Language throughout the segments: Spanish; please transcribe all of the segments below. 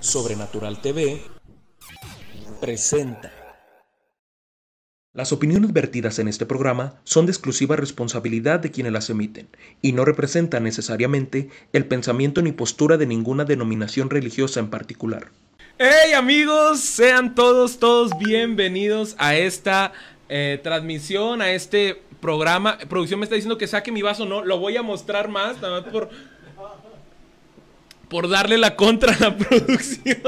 Sobrenatural TV presenta. Las opiniones vertidas en este programa son de exclusiva responsabilidad de quienes las emiten y no representan necesariamente el pensamiento ni postura de ninguna denominación religiosa en particular. Hey amigos, sean todos, todos bienvenidos a esta eh, transmisión, a este programa. Producción me está diciendo que saque mi vaso, no, lo voy a mostrar más, nada más por por darle la contra a la producción.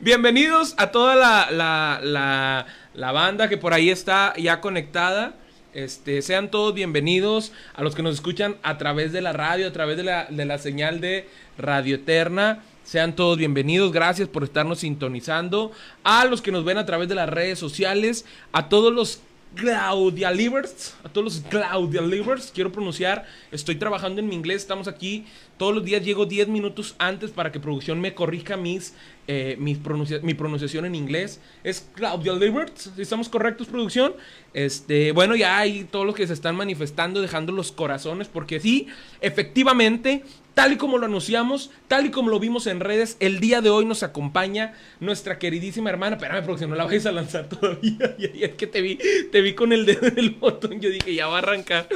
Bienvenidos a toda la, la, la, banda que por ahí está ya conectada. Este, sean todos bienvenidos a los que nos escuchan a través de la radio, a través de la, de la señal de Radio Eterna. Sean todos bienvenidos, gracias por estarnos sintonizando. A los que nos ven a través de las redes sociales, a todos los Claudia Livers, a todos los Claudia Livers, quiero pronunciar, estoy trabajando en mi inglés, estamos aquí, todos los días llego 10 minutos antes para que producción me corrija mis, eh, mis mi pronunciación en inglés. Es Claudia Livers, estamos correctos producción. Este, bueno, ya hay todos los que se están manifestando, dejando los corazones, porque sí, efectivamente, Tal y como lo anunciamos, tal y como lo vimos en redes, el día de hoy nos acompaña nuestra queridísima hermana. Espérame, porque no la vais a lanzar todavía. Y es que te vi, te vi con el dedo en el botón. Yo dije, ya va a arrancar.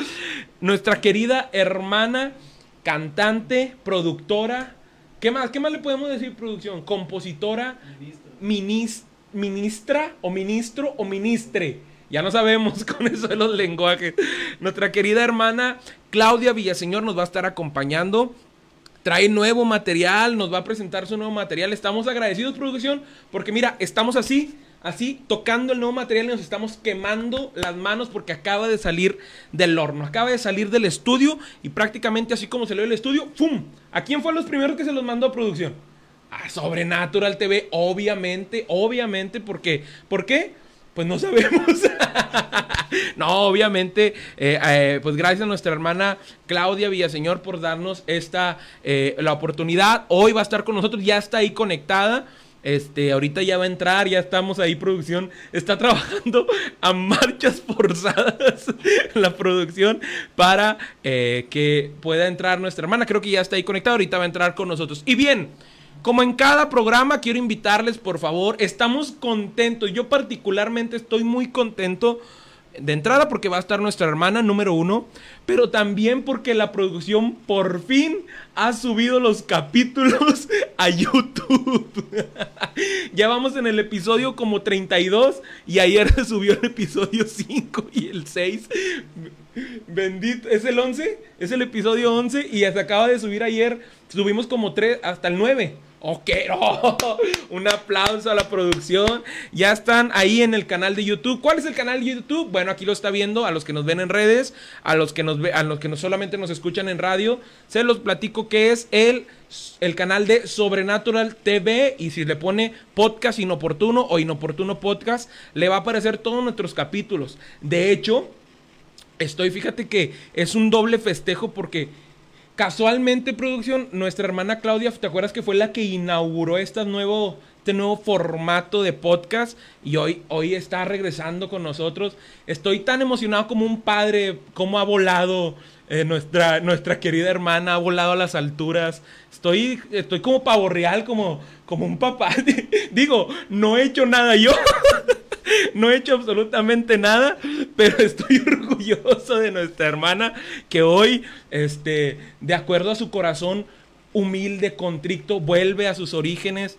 Nuestra querida hermana, cantante, productora. ¿Qué más? ¿Qué más le podemos decir, producción? Compositora, ministra o ministro o ministre. Ya no sabemos con eso de los lenguajes. Nuestra querida hermana Claudia Villaseñor nos va a estar acompañando trae nuevo material, nos va a presentar su nuevo material. Estamos agradecidos, producción, porque mira, estamos así, así, tocando el nuevo material y nos estamos quemando las manos porque acaba de salir del horno, acaba de salir del estudio y prácticamente así como salió del estudio, ¡fum! ¿A quién fue los primeros que se los mandó a producción? A Sobrenatural TV, obviamente, obviamente, porque, ¿por qué? Pues no sabemos. no, obviamente, eh, eh, pues gracias a nuestra hermana Claudia Villaseñor por darnos esta, eh, la oportunidad. Hoy va a estar con nosotros, ya está ahí conectada. Este, ahorita ya va a entrar, ya estamos ahí, producción. Está trabajando a marchas forzadas la producción para que pueda entrar nuestra hermana. Creo que ya está ahí conectada, ahorita va a entrar con nosotros. Y bien, como en cada programa, quiero invitarles, por favor, estamos contentos. Yo particularmente estoy muy contento de entrada porque va a estar nuestra hermana número uno, pero también porque la producción por fin ha subido los capítulos a YouTube. ya vamos en el episodio como 32 y ayer subió el episodio 5 y el 6. Bendito, ¿es el 11? Es el episodio 11 y se acaba de subir ayer, subimos como 3 hasta el 9. Ok, un aplauso a la producción. Ya están ahí en el canal de YouTube. ¿Cuál es el canal de YouTube? Bueno, aquí lo está viendo a los que nos ven en redes, a los que nos ve, a los que no solamente nos escuchan en radio. Se los platico que es el, el canal de Sobrenatural TV y si le pone podcast inoportuno o inoportuno podcast, le va a aparecer todos nuestros capítulos. De hecho, estoy, fíjate que es un doble festejo porque Casualmente, producción, nuestra hermana Claudia, ¿te acuerdas que fue la que inauguró este nuevo, este nuevo formato de podcast? Y hoy, hoy está regresando con nosotros. Estoy tan emocionado como un padre, cómo ha volado eh, nuestra, nuestra querida hermana, ha volado a las alturas. Estoy, estoy como pavo real, como, como un papá. Digo, no he hecho nada yo. no he hecho absolutamente nada, pero estoy orgulloso de nuestra hermana que hoy, este, de acuerdo a su corazón humilde, contrito, vuelve a sus orígenes,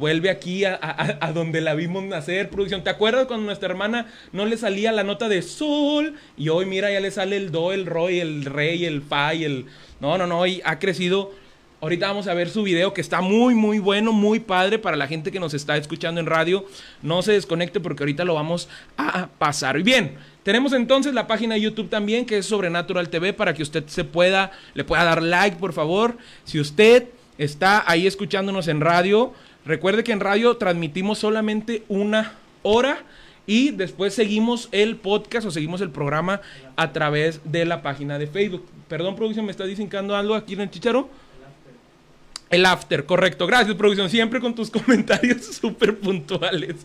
vuelve aquí a, donde la vimos nacer, producción. ¿Te acuerdas cuando nuestra hermana no le salía la nota de sol? Y hoy mira, ya le sale el do, el roy, el rey, el fa y el... No, no, no, y ha crecido Ahorita vamos a ver su video que está muy, muy bueno, muy padre para la gente que nos está escuchando en radio. No se desconecte porque ahorita lo vamos a pasar. Y bien, tenemos entonces la página de YouTube también que es Sobrenatural TV para que usted se pueda, le pueda dar like, por favor. Si usted está ahí escuchándonos en radio, recuerde que en radio transmitimos solamente una hora y después seguimos el podcast o seguimos el programa a través de la página de Facebook. Perdón, producción, ¿me está diciendo algo aquí en el chicharo? El after, correcto. Gracias, producción. Siempre con tus comentarios súper puntuales.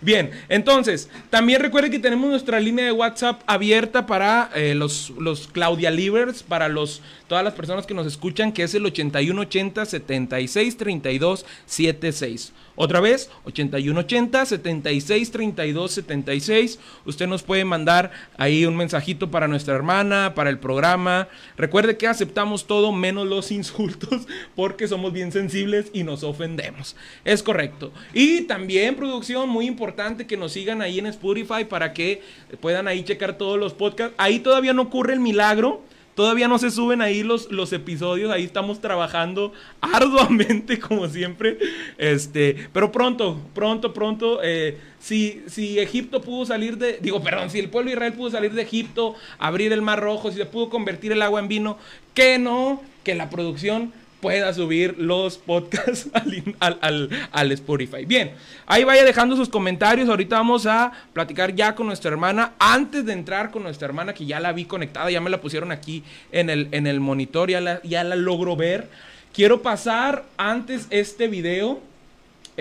Bien, entonces, también recuerde que tenemos nuestra línea de WhatsApp abierta para eh, los, los Claudia Livers, para los, todas las personas que nos escuchan, que es el 8180 76 32 76. Otra vez, 8180 76 32 76. Usted nos puede mandar ahí un mensajito para nuestra hermana, para el programa. Recuerde que aceptamos todo menos los insultos porque somos bien sensibles y nos ofendemos. Es correcto. Y también, producción, muy importante que nos sigan ahí en Spotify para que puedan ahí checar todos los podcasts. Ahí todavía no ocurre el milagro Todavía no se suben ahí los, los episodios, ahí estamos trabajando arduamente como siempre. Este, pero pronto, pronto, pronto, eh, si, si Egipto pudo salir de, digo, perdón, si el pueblo de Israel pudo salir de Egipto, abrir el mar rojo, si se pudo convertir el agua en vino, que no, que la producción pueda subir los podcasts al, Spotify. Bien, ahí vaya dejando sus comentarios. Ahorita vamos a platicar ya con nuestra hermana. Antes de entrar con nuestra hermana, que ya la vi conectada, ya me la pusieron aquí en el, en el monitor, ya ya la logro ver. Quiero pasar antes este video.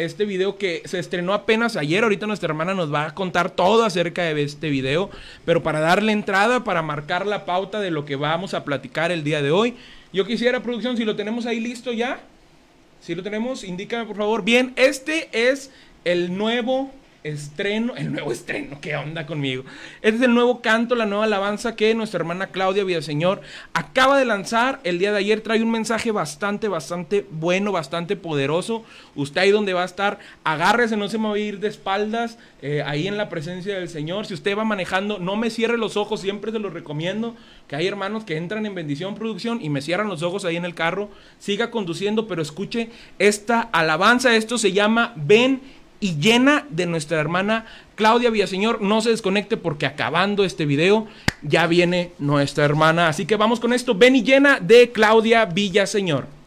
Este video que se estrenó apenas ayer. Ahorita nuestra hermana nos va a contar todo acerca de este video. Pero para darle entrada, para marcar la pauta de lo que vamos a platicar el día de hoy. Yo quisiera, producción, si lo tenemos ahí listo ya. Si lo tenemos, indícame por favor. Bien, este es el nuevo estreno, el nuevo estreno, ¿qué onda conmigo? Este es el nuevo canto, la nueva alabanza que nuestra hermana Claudia Villaseñor acaba de lanzar el día de ayer. Trae un mensaje bastante, bastante bueno, bastante poderoso. Usted ahí donde va a estar, agárrese, no se me va a ir de espaldas, eh, ahí en la presencia del Señor. Si usted va manejando, no me cierre los ojos, siempre se los recomiendo, que hay hermanos que entran en bendición producción y me cierran los ojos ahí en el carro. Siga conduciendo, pero escuche esta alabanza. Esto se llama Ven y llena de nuestra hermana Claudia Villaseñor. No se desconecte porque acabando este video ya viene nuestra hermana. Así que vamos con esto. Ven y llena de Claudia Villaseñor.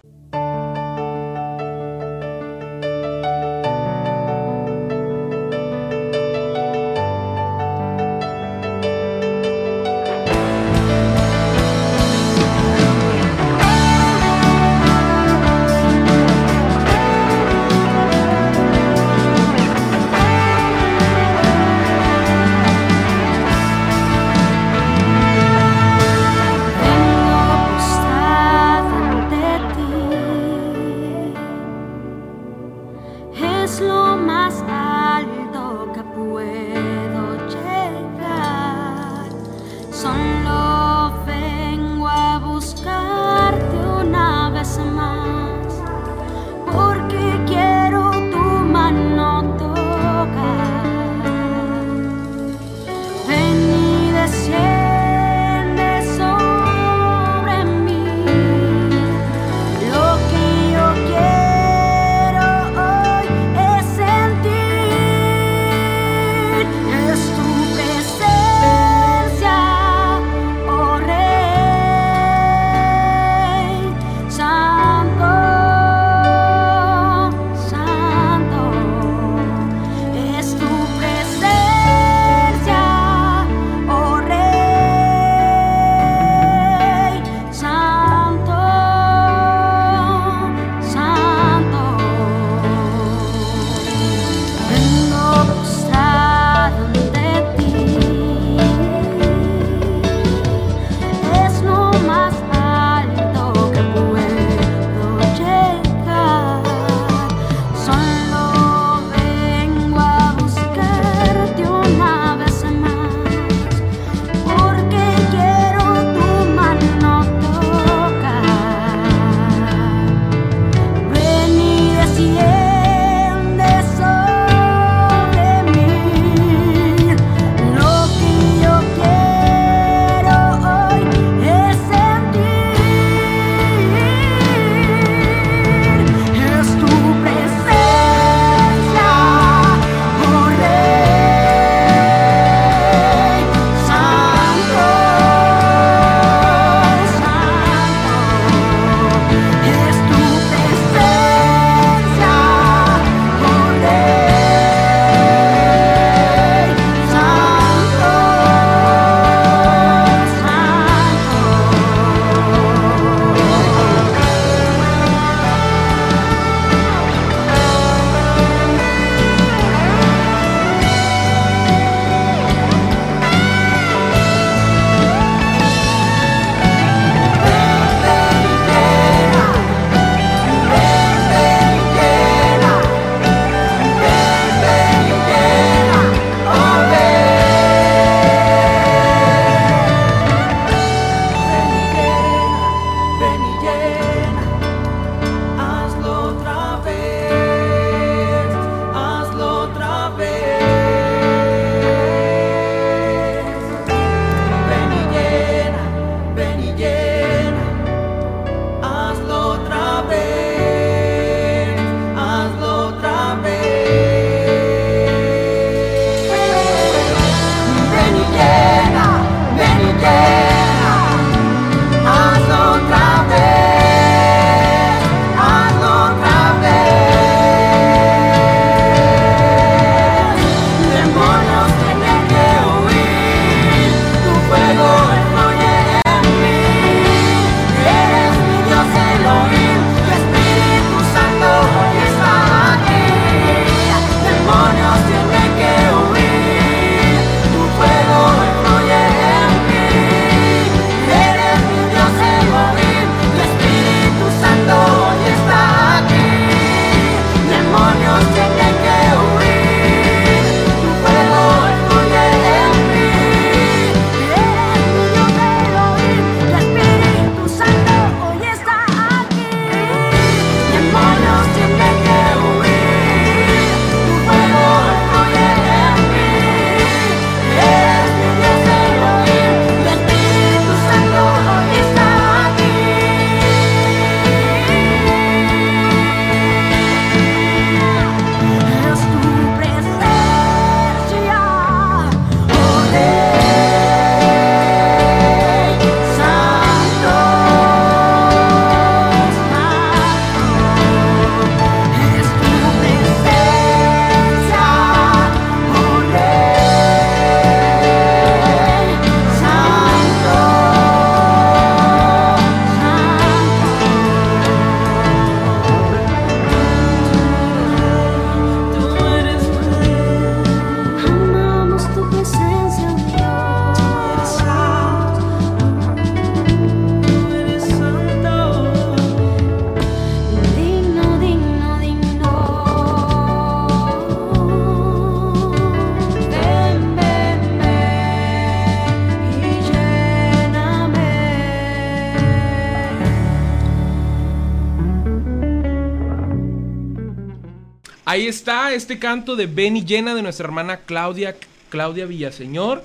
Este canto de Benny Llena de nuestra hermana Claudia, Claudia Villaseñor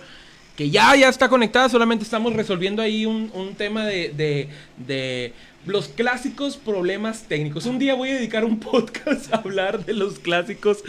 que ya, ya está conectada, solamente estamos resolviendo ahí un, un tema de, de, de, los clásicos problemas técnicos. Un día voy a dedicar un podcast a hablar de los clásicos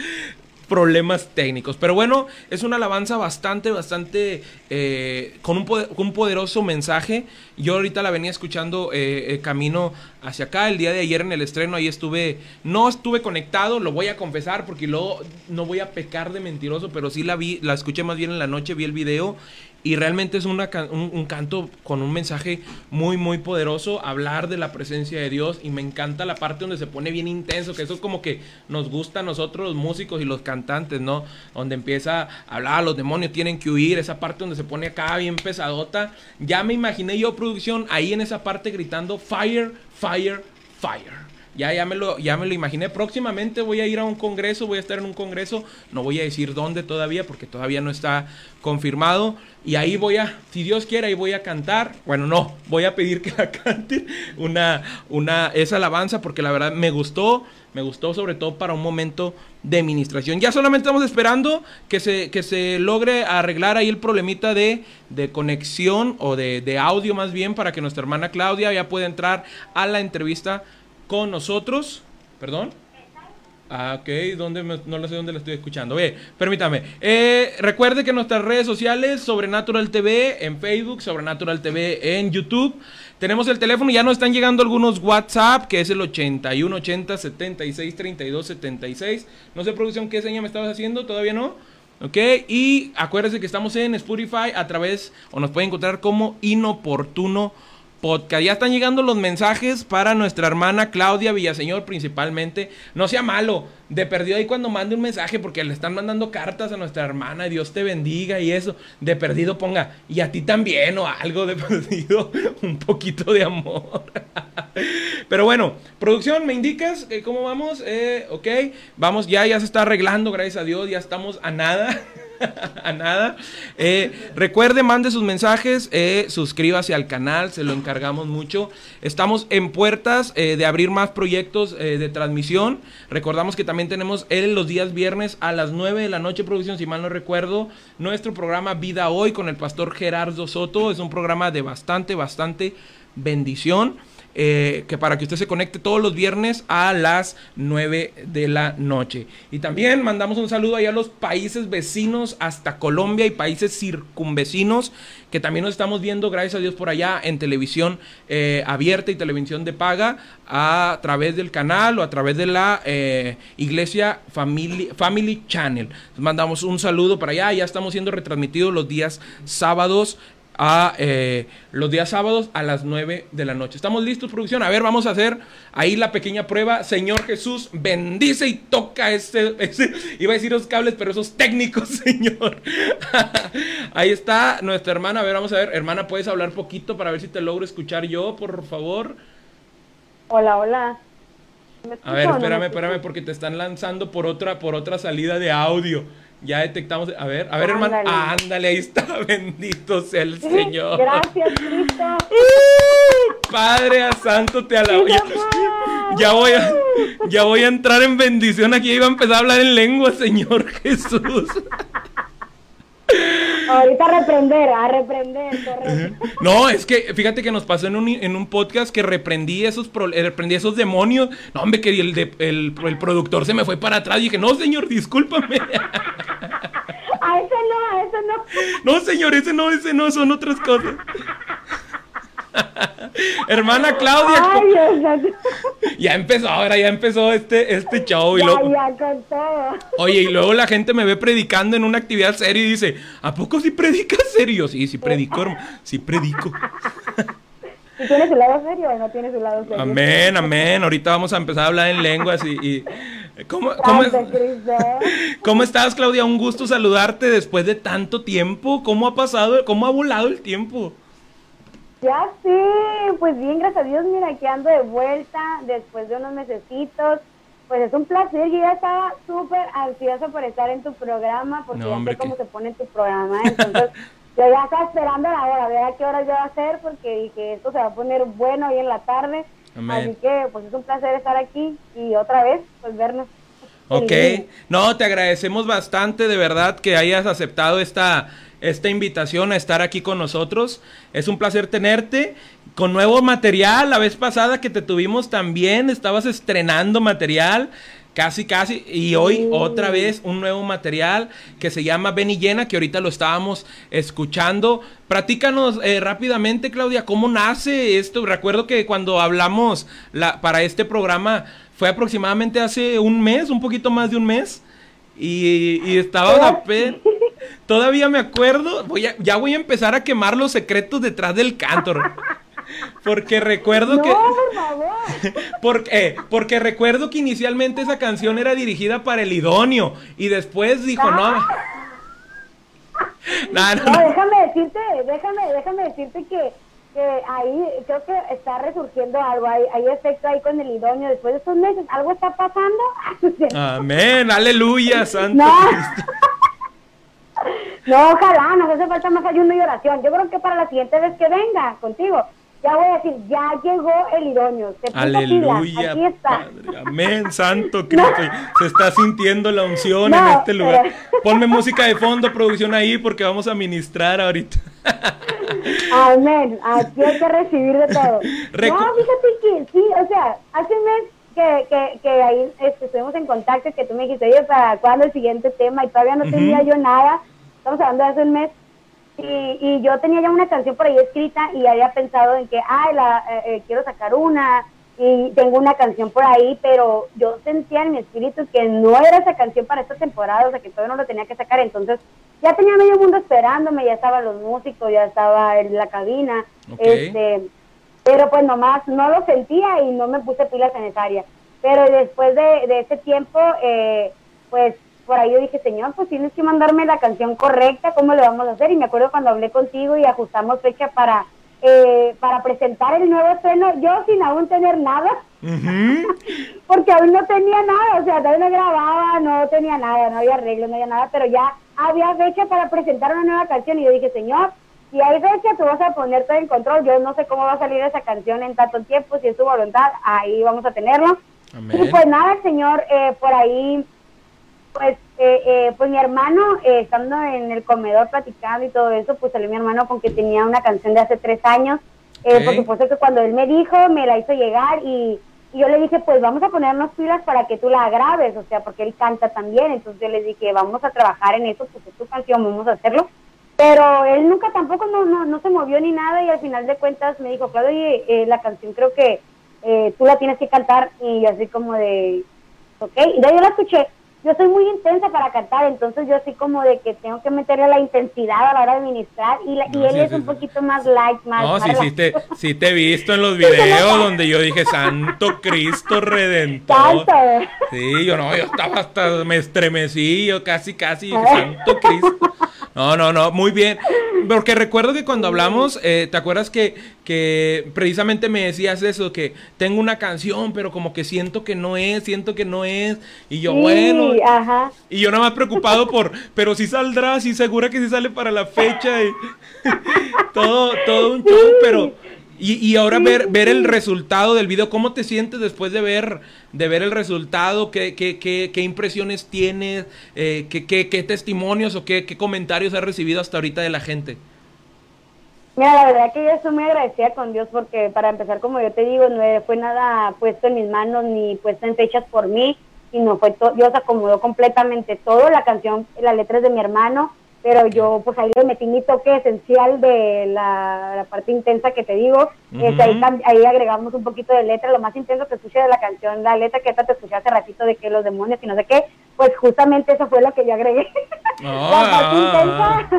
problemas técnicos. Pero bueno, es una alabanza bastante, bastante eh, con, un un, poderoso mensaje. Yo ahorita la venía escuchando eh, eh, camino hacia acá. El día de ayer en el estreno ahí estuve, no estuve conectado, lo voy a confesar porque luego no voy a pecar de mentiroso, pero sí la vi, la escuché más bien en la noche, vi el video y realmente es una, un, canto con un mensaje muy, muy poderoso, hablar de la presencia de Dios y me encanta la parte donde se pone bien intenso, que eso es como que nos gusta a nosotros los músicos y los cantantes, ¿no? Donde empieza a hablar, los demonios tienen que huir, esa parte donde se pone acá bien pesadota. Ya me imaginé yo producción ahí en esa parte gritando, fire, fire, fire. Ya, ya, me lo, ya me lo imaginé. Próximamente voy a ir a un congreso, voy a estar en un congreso. No voy a decir dónde todavía porque todavía no está confirmado. Y ahí voy a, si Dios quiere, ahí voy a cantar. Bueno, no, voy a pedir que la cante una, una, esa alabanza porque la verdad me gustó. Me gustó sobre todo para un momento de administración. Ya solamente estamos esperando que se, que se logre arreglar ahí el problemita de, de conexión o de, de audio más bien para que nuestra hermana Claudia ya pueda entrar a la entrevista con nosotros. Perdón. Ah, ok, ¿dónde no lo sé dónde lo estoy escuchando. Ve, permítame. Eh, recuerde que nuestras redes sociales, Sobrenatural TV en Facebook, Sobrenatural TV en YouTube. Tenemos el teléfono, ya nos están llegando algunos WhatsApp, que es el 8180 76 32 76. No sé, producción, ¿qué seña me estabas haciendo? ¿Todavía no? Ok, y acuérdense que estamos en Spotify a través, o nos pueden encontrar como inoportuno podcast. Ya están llegando los mensajes para nuestra hermana Claudia Villaseñor principalmente. No sea malo, de perdido ahí cuando mande un mensaje porque le están mandando cartas a nuestra hermana, Dios te bendiga y eso. De perdido ponga, y a ti también o algo de perdido, un poquito de amor. Pero bueno, producción, ¿me indicas eh, cómo vamos? Eh, ok, vamos, ya, ya se está arreglando, gracias a Dios, ya estamos a nada. a nada. Eh, recuerde, mande sus mensajes, eh, suscríbase al canal, se lo encargamos mucho. Estamos en puertas eh, de abrir más proyectos de transmisión. Recordamos que también tenemos él los días viernes a las 9 de la noche, producción, si mal no recuerdo, nuestro programa Vida Hoy con el pastor Gerardo Soto. Es un programa de bastante, bastante bendición. Eh, que para que usted se conecte todos los viernes a las 9 de la noche. Y también mandamos un saludo ahí a los países vecinos hasta Colombia y países circunvecinos que también nos estamos viendo, gracias a Dios, por allá en televisión eh, abierta y televisión de paga a través del canal o a través de la eh, Iglesia Family, Family Channel. Mandamos un saludo para allá, ya estamos siendo retransmitidos los días sábados a eh, los días sábados a las 9 de la noche. ¿Estamos listos, producción? A ver, vamos a hacer ahí la pequeña prueba. Señor Jesús, bendice y toca ese, iba a decir los cables, pero esos técnicos, Señor. ahí está nuestra hermana. A ver, vamos a ver. Hermana, ¿puedes hablar poquito para ver si te logro escuchar yo, por favor? Hola, hola. A ver, espérame, espérame, porque te están lanzando por otra, por otra salida de audio. Ya detectamos. A ver, a ver, hermano. Ándale, ahí está. Bendito sea el Señor. Gracias, Cristo. Padre a Santo, te alabo. Ya, voy a, ya voy a entrar en bendición. Aquí iba a empezar a hablar en lengua, Señor Jesús. Ahorita a reprender, a reprender. No, es que fíjate que nos pasó en un, en un podcast que reprendí esos, eh, reprendí esos demonios. No, hombre, que el, el, el, productor se me fue para atrás y dije, no, señor, discúlpame. A ese no, a ese no. No, señor, ese no, ese no, son otras cosas. Hermana Claudia. Ya empezó, ahora ya empezó este, este show. Y Oye, y luego la gente me ve predicando en una actividad seria y dice, ¿a poco sí predicas serio? Sí, sí predico, sí predico. ¿Tienes el lado serio o no tienes el lado serio? Amén, amén. Ahorita vamos a empezar a hablar en lenguas y... ¿cómo, ¿Cómo estás, Claudia? Un gusto saludarte después de tanto tiempo. ¿Cómo ha pasado, cómo ha volado el tiempo? Ya sí, pues bien, gracias a Dios, mira, aquí ando de vuelta después de unos mesecitos. Pues es un placer, yo ya estaba súper ansiosa por estar en tu programa, porque ya sé cómo se pone tu programa, entonces yo ya estaba esperando la hora, a ver a qué hora yo va a hacer, porque dije, esto se va a poner bueno hoy en la tarde, así que pues es un placer estar aquí y otra vez, pues vernos. Ok, no, te agradecemos bastante de verdad que hayas aceptado esta, esta invitación a estar aquí con nosotros. Es un placer tenerte con nuevo material. La vez pasada que te tuvimos también, estabas estrenando material. Casi, casi. Y hoy otra vez un nuevo material que se llama Ven y Llena, que ahorita lo estábamos escuchando. Platícanos eh, rápidamente, Claudia, ¿cómo nace esto? Recuerdo que cuando hablamos la, para este programa fue aproximadamente hace un mes, un poquito más de un mes. Y, y estaba la Todavía me acuerdo. Voy a, ya voy a empezar a quemar los secretos detrás del cantor. Porque recuerdo que. por favor. Porque, eh, porque recuerdo que inicialmente esa canción era dirigida para el idóneo. Y después dijo, no. Ah. No, déjame decirte, déjame, déjame decirte que, que ahí creo que está resurgiendo algo, hay, hay efecto ahí con el idóneo después de estos meses, algo está pasando. Amén, aleluya, santo no. no, ojalá, nos hace falta más ayuno y oración. Yo creo que para la siguiente vez que venga contigo, ya voy a decir, ya llegó el idóneo. Aleluya. Aquí está. Amén, Santo Cristo. Se está sintiendo la unción en este lugar. Ponme música de fondo, producción ahí, porque vamos a ministrar ahorita. Amén. Aquí hay que recibir de todo. no, fíjate que sí, o sea, hace un mes que, que, que ahí este, estuvimos en contacto, que tú me dijiste, oye, ¿para cuándo el siguiente tema? Y todavía no tenía yo nada. Estamos hablando de hace un mes y, yo tenía ya una canción por ahí escrita y había pensado en que, ay, la, eh, eh, quiero sacar una y tengo una canción por ahí, pero yo sentía en mi espíritu que no era esa canción para esta temporada, o sea, que todavía no lo tenía que sacar, entonces ya tenía medio mundo esperándome, ya estaban los músicos, ya estaba en la cabina, este, pero pues nomás no lo sentía y no me puse pilas en esa área. Pero después de, de ese tiempo, eh, pues por ahí yo dije, señor, pues tienes que mandarme la canción correcta, ¿cómo le vamos a hacer? Y me acuerdo cuando hablé contigo y ajustamos fecha para, eh, para presentar el nuevo estreno, yo sin aún tener nada, porque aún no tenía nada, o sea, todavía no grababa, no tenía nada, no había arreglo, no había nada, pero ya había fecha para presentar una nueva canción y yo dije, señor, si hay fecha, tú vas a poner todo en control, yo no sé cómo va a salir esa canción en tanto tiempo, si es tu voluntad, ahí vamos a tenerlo. Y pues nada, señor, eh, por ahí pues, eh, eh, pues mi hermano, eh, estando en el comedor platicando y todo eso, pues salió mi hermano con que tenía una canción de hace tres años. Por supuesto que cuando él me dijo, me la hizo llegar y, yo le dije, pues vamos a ponernos pilas para que tú la grabes, o sea, porque él canta también. Entonces yo le dije, vamos a trabajar en eso, pues es tu canción, vamos a hacerlo. Pero él nunca tampoco no, no, no se movió ni nada y al final de cuentas me dijo, claro, oye, la canción creo que tú la tienes que cantar y así como de, ok, y de ahí yo la escuché yo soy muy intensa para cantar, entonces yo así como de que tengo que meterle la intensidad a la hora de ministrar y, y él es un poquito más light, más... No, sí, sí te, sí te he visto en los videos donde yo dije, Santo Cristo Redentor. Sí, yo no, yo estaba hasta, me estremecí, yo casi, casi, Santo Cristo. No, no, no, muy bien. Porque recuerdo que cuando hablamos, eh, ¿te acuerdas que, que precisamente me decías eso? Que tengo una canción, pero como que siento que no es, siento que no es. Y yo, bueno. Ajá. Y yo nada más preocupado por, pero si saldrá, si segura que si sale para la fecha. Y todo, todo un show, pero y, y ahora ver, ver el resultado del video, ¿cómo te sientes después de ver, de ver el resultado? ¿Qué, qué, qué, qué impresiones tienes? Eh, ¿qué, qué, testimonios o qué, comentarios has recibido hasta ahorita de la gente? Mira, la verdad que yo estoy muy agradecida con Dios porque para empezar, como yo te digo, no fue nada puesto en mis manos ni puesto en fechas por mí, sino fue todo, Dios acomodó completamente todo, la canción, las letras de mi hermano, pero yo pues ahí le metí mi toque esencial de la, parte intensa que te digo, este, ahí, agregamos un poquito de letra, lo más intenso que escuché de la canción, la letra que te escuché hace ratito de que los demonios y no sé qué, pues justamente eso fue lo que yo agregué. la parte intensa.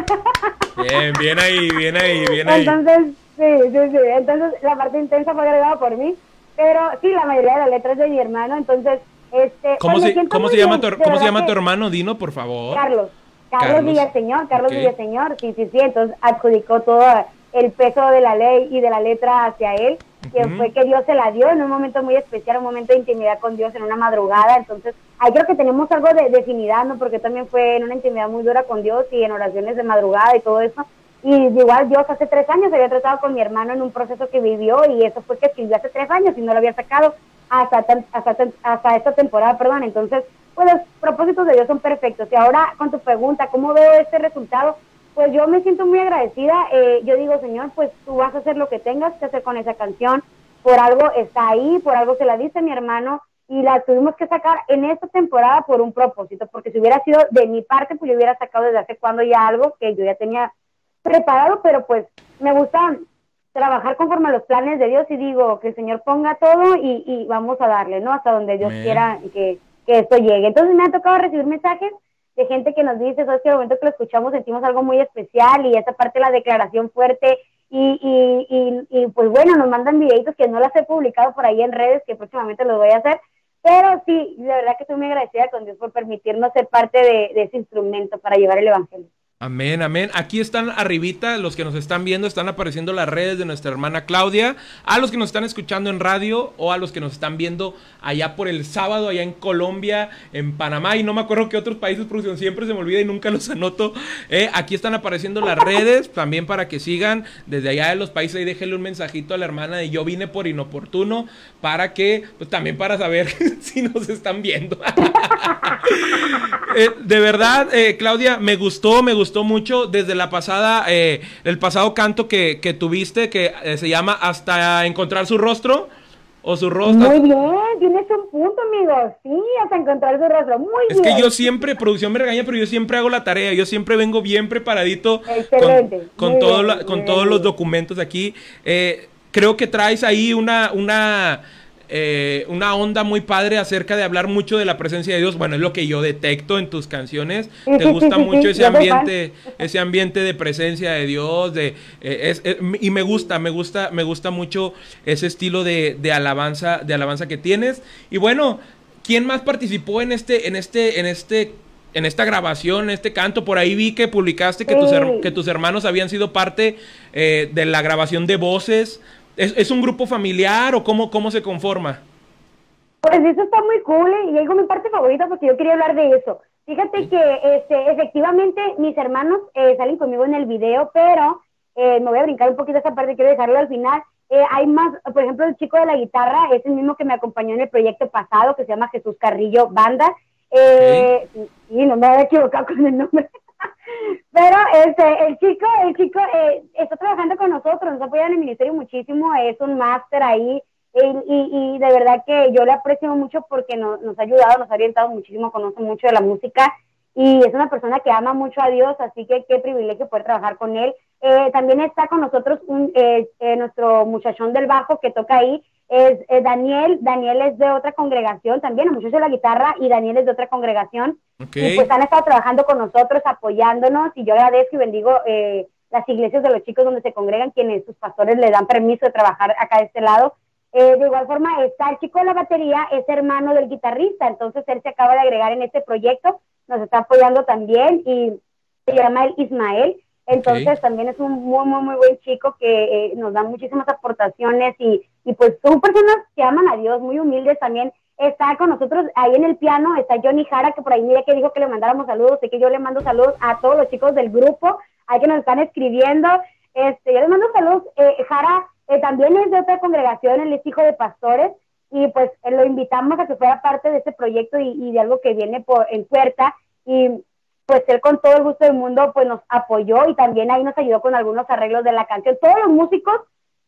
bien, bien ahí, bien ahí, bien ahí. Entonces, sí, sí, sí, entonces la parte intensa fue agregada por mí, pero sí, la mayoría de las letras de mi hermano, entonces... Este, ¿Cómo, pues, se, ¿cómo se llama, tu, ¿cómo se llama tu hermano? Dino, por favor. Carlos. Carlos, Villaseñor, Carlos Villaseñor, sí, sí, sí, entonces adjudicó todo el peso de la ley y de la letra hacia él, que fue que Dios se la dio en un momento muy especial, un momento de intimidad con Dios en una madrugada, entonces ahí creo que tenemos algo de, definidad, ¿no? Porque también fue en una intimidad muy dura con Dios y en oraciones de madrugada y todo eso, y igual Dios hace tres años había tratado con mi hermano en un proceso que vivió y eso fue que escribió hace tres años y no lo había sacado hasta, hasta, hasta esta temporada, perdón, entonces pues los propósitos de Dios son perfectos. Y ahora con tu pregunta, ¿cómo veo este resultado? Pues yo me siento muy agradecida. Eh, yo digo, Señor, pues tú vas a hacer lo que tengas que hacer con esa canción. Por algo está ahí, por algo se la dice mi hermano y la tuvimos que sacar en esta temporada por un propósito, porque si hubiera sido de mi parte, pues yo hubiera sacado desde hace cuando ya algo que yo ya tenía preparado, pero pues me gusta trabajar conforme a los planes de Dios y digo que el Señor ponga todo y, y vamos a darle, ¿no? Hasta donde Dios quiera que, que esto llegue. Entonces me ha tocado recibir mensajes de gente que nos dice, sabes que al momento que lo escuchamos sentimos algo muy especial y esa parte de la declaración fuerte y, y, y, y pues bueno, nos mandan videitos que no las he publicado por ahí en redes, que próximamente los voy a hacer, pero sí, de verdad que estoy muy agradecida con Dios por permitirnos ser parte de, de ese instrumento para llevar el Evangelio. Amén, amén. Aquí están arribita, los que nos están viendo, están apareciendo las redes de nuestra hermana Claudia. A los que nos están escuchando en radio o a los que nos están viendo allá por el sábado, allá en Colombia, en Panamá y no me acuerdo qué otros países, porque siempre se me olvida y nunca los anoto. Eh, aquí están apareciendo las redes también para que sigan desde allá de los países y déjenle un mensajito a la hermana de yo vine por inoportuno para que, pues también para saber si nos están viendo. Eh, de verdad, eh, Claudia, me gustó, me gustó mucho desde la pasada, eh, el pasado canto que, tuviste, que eh, se llama Hasta encontrar su rostro. O su rostro. Muy bien, tienes un punto, amigo. Sí, hasta encontrar su rostro. Muy bien. Es que yo siempre, producción me regaña, pero yo siempre hago la tarea. Yo siempre vengo bien preparadito con, todo con todos los documentos aquí. Eh, creo que traes ahí una, una eh, una onda muy padre acerca de hablar mucho de la presencia de Dios. Bueno, es lo que yo detecto en tus canciones. Te gusta mucho ese ambiente, ese ambiente de presencia de Dios, de eh, y me gusta, me gusta, me gusta mucho ese estilo de, alabanza, de alabanza que tienes. Y bueno, ¿quién más participó en este, en este, en este en esta grabación, en este canto, por ahí vi que publicaste que, tus, que tus hermanos habían sido parte eh, de la grabación de voces. ¿Es, un grupo familiar o cómo, cómo se conforma? Pues eso está muy cool ¿eh? y es mi parte favorita porque yo quería hablar de eso. Fíjate que este, efectivamente mis hermanos eh, salen conmigo en el video, pero eh, me voy a brincar un poquito esa parte, quiero dejarlo al final. hay más, por ejemplo, el chico de la guitarra es el mismo que me acompañó en el proyecto pasado, que se llama Jesús Carrillo Banda. Y no me voy a equivocar con el nombre. Pero este, el chico, el chico eh, está trabajando con nosotros, nos apoya en el ministerio muchísimo, es un máster ahí y, y, de verdad que yo le aprecio mucho porque nos, nos ha ayudado, nos ha orientado muchísimo, conoce mucho de la música y es una persona que ama mucho a Dios, así que qué privilegio poder trabajar con él. Eh, también está con nosotros un, eh, nuestro muchachón del bajo que toca ahí, es Daniel. Daniel es de otra congregación también, el muchacho de la guitarra y Daniel es de otra congregación. Y pues han estado trabajando con nosotros, apoyándonos y yo agradezco y bendigo eh, las iglesias de los chicos donde se congregan, quienes sus pastores le dan permiso de trabajar acá de este lado. Eh, de igual forma, está el chico de la batería, es hermano del guitarrista, entonces él se acaba de agregar en este proyecto, nos está apoyando también y se llama el Ismael. Entonces también es un muy, muy, muy buen chico que eh, nos da muchísimas aportaciones y, y pues son personas que aman a Dios, muy humildes también. Está con nosotros ahí en el piano, está Johnny Jara, que por ahí mira que dijo que le mandáramos saludos, sé que yo le mando saludos a todos los chicos del grupo, hay que nos están escribiendo. Este, yo le mando saludos, eh, Jara eh, también es de otra congregación, él es hijo de pastores, y pues lo invitamos a que fuera parte de este proyecto y, y de algo que viene por en puerta. Y pues él con todo el gusto del mundo pues nos apoyó y también ahí nos ayudó con algunos arreglos de la canción. Todos los músicos,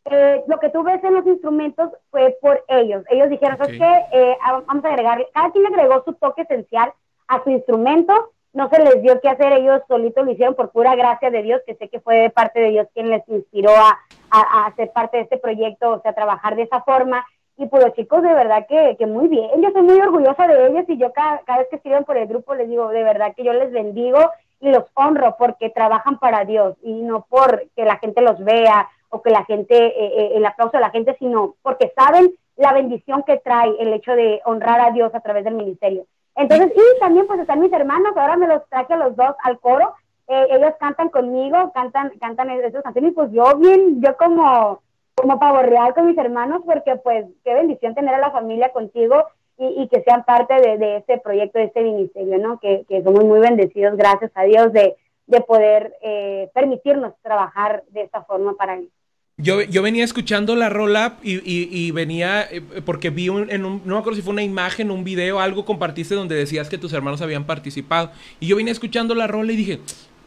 eh, lo que tú ves en los instrumentos fue por ellos. Ellos dijeron, ¿sabes qué? Eh, vamos a agregar, cada quien agregó su toque esencial a su instrumento, no se les dio qué hacer, ellos solitos lo hicieron por pura gracia de Dios, que sé que fue de parte de Dios quien les inspiró a, a, a ser parte de este proyecto, o sea, trabajar de esa forma. Y pues los chicos de verdad que, que muy bien, yo soy muy orgullosa de ellos y yo cada, cada vez que escriben por el grupo les digo de verdad que yo les bendigo y los honro porque trabajan para Dios y no por que la gente los vea o que la gente, eh, eh, el aplauso de la gente, sino porque saben la bendición que trae el hecho de honrar a Dios a través del ministerio. Entonces, y también pues están mis hermanos, ahora me los traje a los dos al coro, eh, ellos cantan conmigo, cantan, cantan esas canciones y pues yo bien, yo como como pavo real con mis hermanos, porque pues qué bendición tener a la familia contigo y, que sean parte de, este proyecto, de este ministerio, ¿no? Que, somos muy bendecidos, gracias a Dios, de, de poder eh, permitirnos trabajar de esta forma para él. Yo, yo venía escuchando la rola y, y, y venía, eh, porque vi un, en un, no me acuerdo si fue una imagen, un video, algo compartiste donde decías que tus hermanos habían participado. Y yo venía escuchando la rola y dije,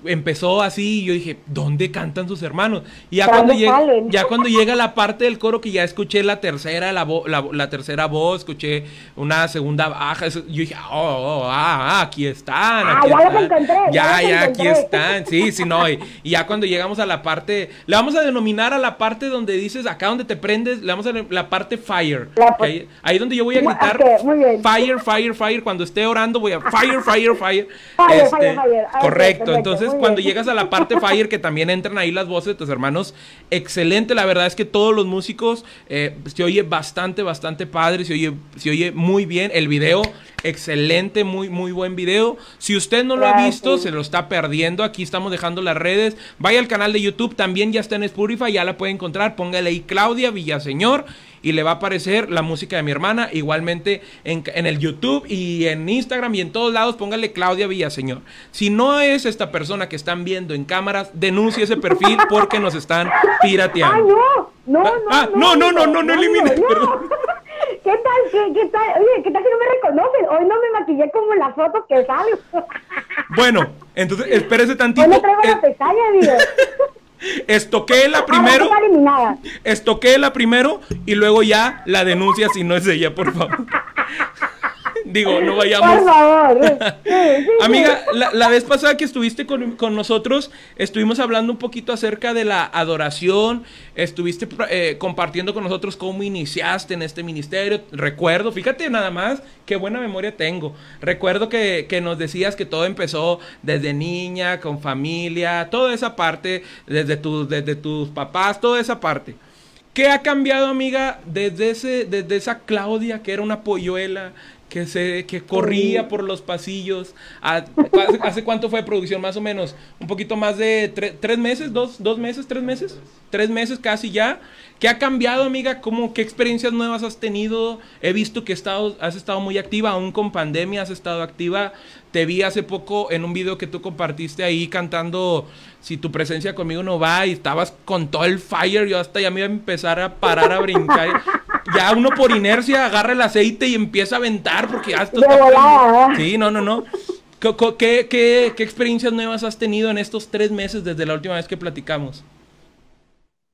empezó así y yo dije, ¿dónde cantan sus hermanos? Y ya cuando, llega, ya cuando llega la parte del coro que ya escuché la tercera, la, la, la, tercera voz, escuché una segunda baja, yo dije, oh, oh, oh ah, ah, aquí están. Aquí ah, ya los encontré. Ya, ya, aquí están. Sí, sí, no. Y, ya cuando llegamos a la parte, le vamos a denominar a la parte donde dices, acá donde te prendes, le vamos a la parte fire. ahí, ahí, donde yo voy a gritar, fire, fire, fire. Cuando esté orando voy a fire, fire, fire. fire, este, fire, fire. correcto, entonces cuando llegas a la parte Fire, que también entran ahí las voces de tus hermanos, excelente. La verdad es que todos los músicos eh, se oye bastante, bastante padre, se oye, se oye muy bien. El video, excelente, muy, muy buen video. Si usted no lo ha visto, se lo está perdiendo. Aquí estamos dejando las redes. Vaya al canal de YouTube, también ya está en Spotify, ya la puede encontrar. Póngale ahí Claudia Villaseñor y le va a aparecer la música de mi hermana. Igualmente en, el YouTube y en Instagram y en todos lados, póngale Claudia Villaseñor. Si no es esta persona que están viendo en cámaras, denuncie ese perfil porque nos están pirateando. ¡Ay, no! No, no, ah, no, no, no, no, no, elimine. ¿Qué tal? ¿Qué, ¿Qué, tal? Oye, ¿qué tal si no me reconocen? Hoy no me maquillé como en la foto que salgo. Bueno, entonces espérese tantito. No traigo la eh, pestaña, amigo. la primero. la primero y luego ya la denuncia si no es ella, por favor. Digo, no vayamos. Por favor. Amiga, la, vez pasada que estuviste con, nosotros, estuvimos hablando un poquito acerca de la adoración. Estuviste eh, compartiendo con nosotros cómo iniciaste en este ministerio. Recuerdo, fíjate nada más, qué buena memoria tengo. Recuerdo que, que nos decías que todo empezó desde niña, con familia, toda esa parte, desde, tu, desde tus papás, toda esa parte. ¿Qué ha cambiado, amiga, desde, ese, desde esa Claudia que era una polluela, que se que corría por los pasillos. ¿Hace cuánto fue producción? Más o menos. Un poquito más de tres meses, dos, dos meses, tres meses. Tres meses casi ya. ¿Qué ha cambiado, amiga? ¿Cómo, ¿Qué experiencias nuevas has tenido? He visto que estado, has estado muy activa, aún con pandemia has estado activa. Te vi hace poco en un video que tú compartiste ahí cantando Si tu presencia conmigo no va y estabas con todo el fire. Yo hasta ya me iba a empezar a parar a brincar. ya uno por inercia agarra el aceite y empieza a aventar porque ya esto está... Sí, no, no, no. ¿Qué, qué, qué experiencias nuevas has tenido en estos tres meses desde la última vez que platicamos?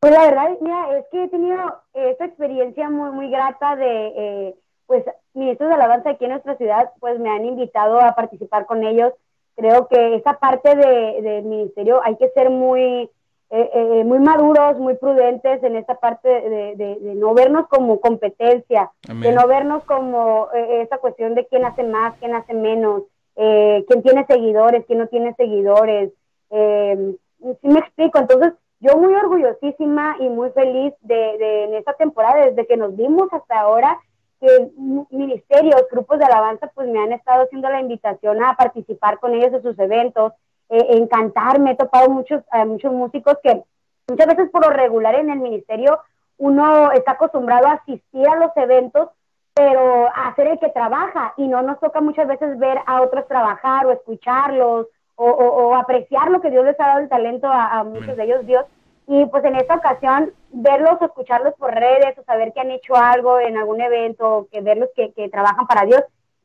Pues la verdad, mira, es que he tenido esta experiencia muy, muy grata de, eh, pues, ministros de alabanza aquí en nuestra ciudad, pues me han invitado a participar con ellos. Creo que esa parte del de ministerio hay que ser muy, eh, eh, muy maduros, muy prudentes en esta parte de, de, no vernos como competencia, de no vernos como esa cuestión de quién hace más, quién hace menos, quién tiene seguidores, quién no tiene seguidores. si me explico, entonces yo muy orgullosísima y muy feliz de, de, en esta temporada, desde que nos vimos hasta ahora, que ministerios, grupos de alabanza, pues me han estado haciendo la invitación a participar con ellos en sus eventos, eh, encantarme, he topado muchos, muchos músicos que muchas veces por lo regular en el ministerio uno está acostumbrado a asistir a los eventos, pero a hacer el que trabaja y no nos toca muchas veces ver a otros trabajar o escucharlos o, apreciar lo que Dios les ha dado el talento a, muchos de ellos, Dios. Y pues en esta ocasión, verlos o escucharlos por redes o saber que han hecho algo en algún evento, o que verlos que, que trabajan para Dios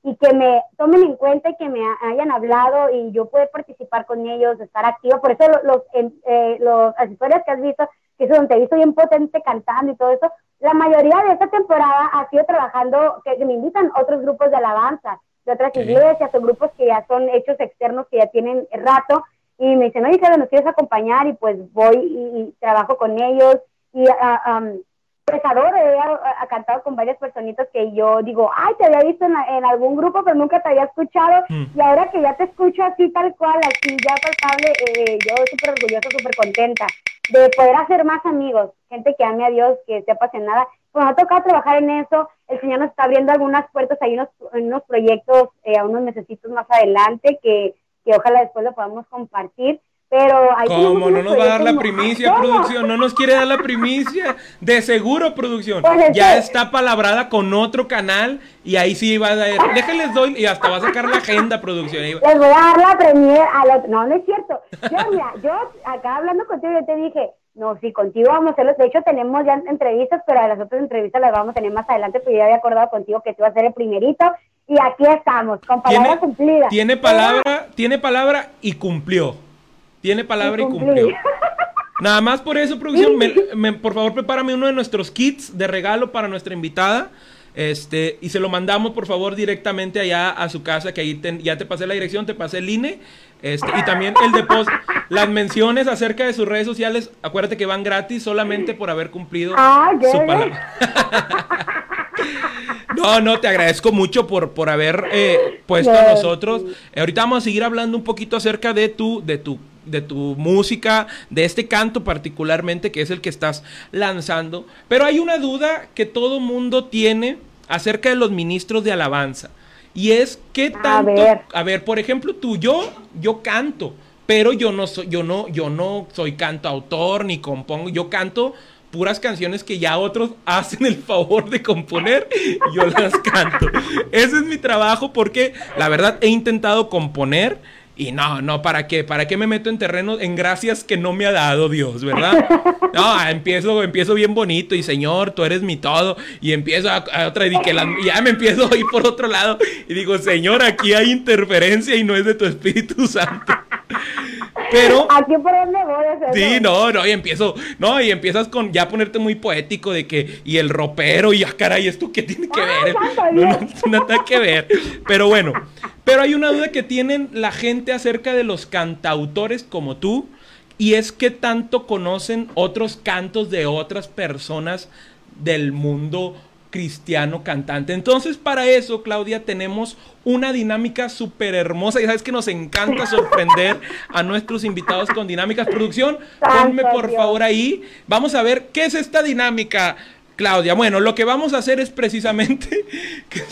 y que me tomen en cuenta y que me hayan hablado y yo pueda participar con ellos, estar activo. Por eso los, eh, los, las historias que has visto, que es donde te he visto bien potente cantando y todo eso, la mayoría de esta temporada ha sido trabajando, que me invitan otros grupos de alabanza de otras iglesias o grupos que ya son hechos externos, que ya tienen rato, y me dicen, oye, ¿nos quieres acompañar? Y pues voy y, trabajo con ellos, y um, adoro, he cantado con varias personitas que yo digo, ay, te había visto en, algún grupo, pero nunca te había escuchado, mm. y ahora que ya te escucho así tal cual, así ya palpable, eh, yo súper orgullosa, súper contenta de poder hacer más amigos, gente que ame a Dios, que esté apasionada, pues me ha tocado trabajar en eso. El Señor nos está abriendo algunas puertas, hay unos, unos proyectos eh, a unos necesitos más adelante que, que ojalá después lo podamos compartir. Pero hay ¿Cómo? No nos va a dar la primicia, producción. No nos quiere dar la primicia. De seguro, producción. Pues ya está palabrada con otro canal y ahí sí va a dar. Déjenles doy y hasta va a sacar la agenda, producción. Les voy a dar la premier al otro. No, no es cierto. Yo, mira, yo acá hablando contigo, yo te dije, No, sí, contigo vamos a hacerlo. De hecho, tenemos ya entrevistas, pero a las otras entrevistas las vamos a tener más adelante, pues ya había acordado contigo que tú vas a ser el primerito. Y aquí estamos, con palabra cumplida. Tiene palabra, tiene palabra y cumplió. Tiene palabra y, cumplió. Nada más por eso, producción, por favor, prepárame uno de nuestros kits de regalo para nuestra invitada. Este, y se lo mandamos, por favor, directamente allá a su casa, que ahí ya te pasé la dirección, te pasé el INE. Este, y también el depósito, las menciones acerca de sus redes sociales, acuérdate que van gratis solamente por haber cumplido ah, su palabra. no, no, te agradezco mucho por, por haber eh, puesto a nosotros. Eh, ahorita vamos a seguir hablando un poquito acerca de tu, de tu de tu música, de este canto particularmente, que es el que estás lanzando. Pero hay una duda que todo mundo tiene acerca de los ministros de alabanza. Y es qué tanto. A ver. por ejemplo, tú, yo, yo canto, pero yo no soy, yo no, yo no soy cantautor ni compongo, yo canto puras canciones que ya otros hacen el favor de componer, yo las canto. Ese es mi trabajo porque la verdad he intentado componer y no, no, ¿para qué? ¿Para qué me meto en terreno, en gracias que no me ha dado Dios, verdad? No, empiezo, empiezo bien bonito y Señor, tú eres mi todo. Y empiezo a, otra y, que ya me empiezo a ir por otro lado y digo, Señor, aquí hay interferencia y no es de tu Espíritu Santo. Pero. Aquí por dónde voy a hacer. Sí, no, no, y empiezo. No, y empiezas con ya ponerte muy poético de que. Y el ropero, y ah, caray, ¿esto qué tiene que ver? No, no, no, nada que ver. Pero bueno. Pero hay una duda que tienen la gente acerca de los cantautores como tú. Y es que tanto conocen otros cantos de otras personas del mundo cristiano cantante. Entonces, para eso, Claudia, tenemos una dinámica súper hermosa. Y sabes que nos encanta sorprender a nuestros invitados con dinámicas. Producción, ponme por favor ahí. Vamos a ver qué es esta dinámica. Claudia, bueno, lo que vamos a hacer es precisamente que,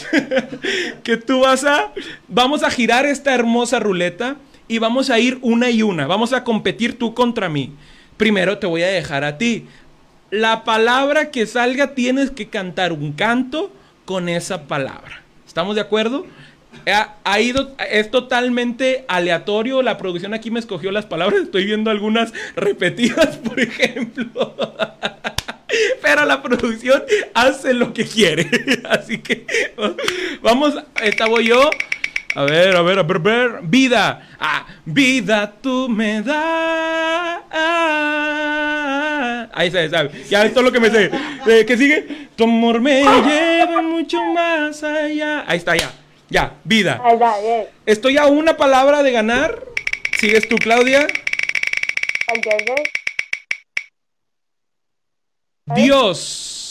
que tú vas a, vamos a girar esta hermosa ruleta y vamos a ir una y una. Vamos a competir tú contra mí. Primero te voy a dejar a ti la palabra que salga tienes que cantar un canto con esa palabra. ¿Estamos de acuerdo? Ha, ido, es totalmente aleatorio. La producción aquí me escogió las palabras. Estoy viendo algunas repetidas, por ejemplo. Pero la producción hace lo que quiere. Así que vamos, esta voy yo. A ver, a ver, a ver, a ver. Vida. Ah, vida tú me das. Ahí se sabe. Ya es todo lo que me sé. Eh, ¿Qué sigue? Tu amor me lleva mucho más allá. Ahí está, ya. Ya, vida. Estoy a una palabra de ganar. ¿Sigues tú, Claudia? Dios.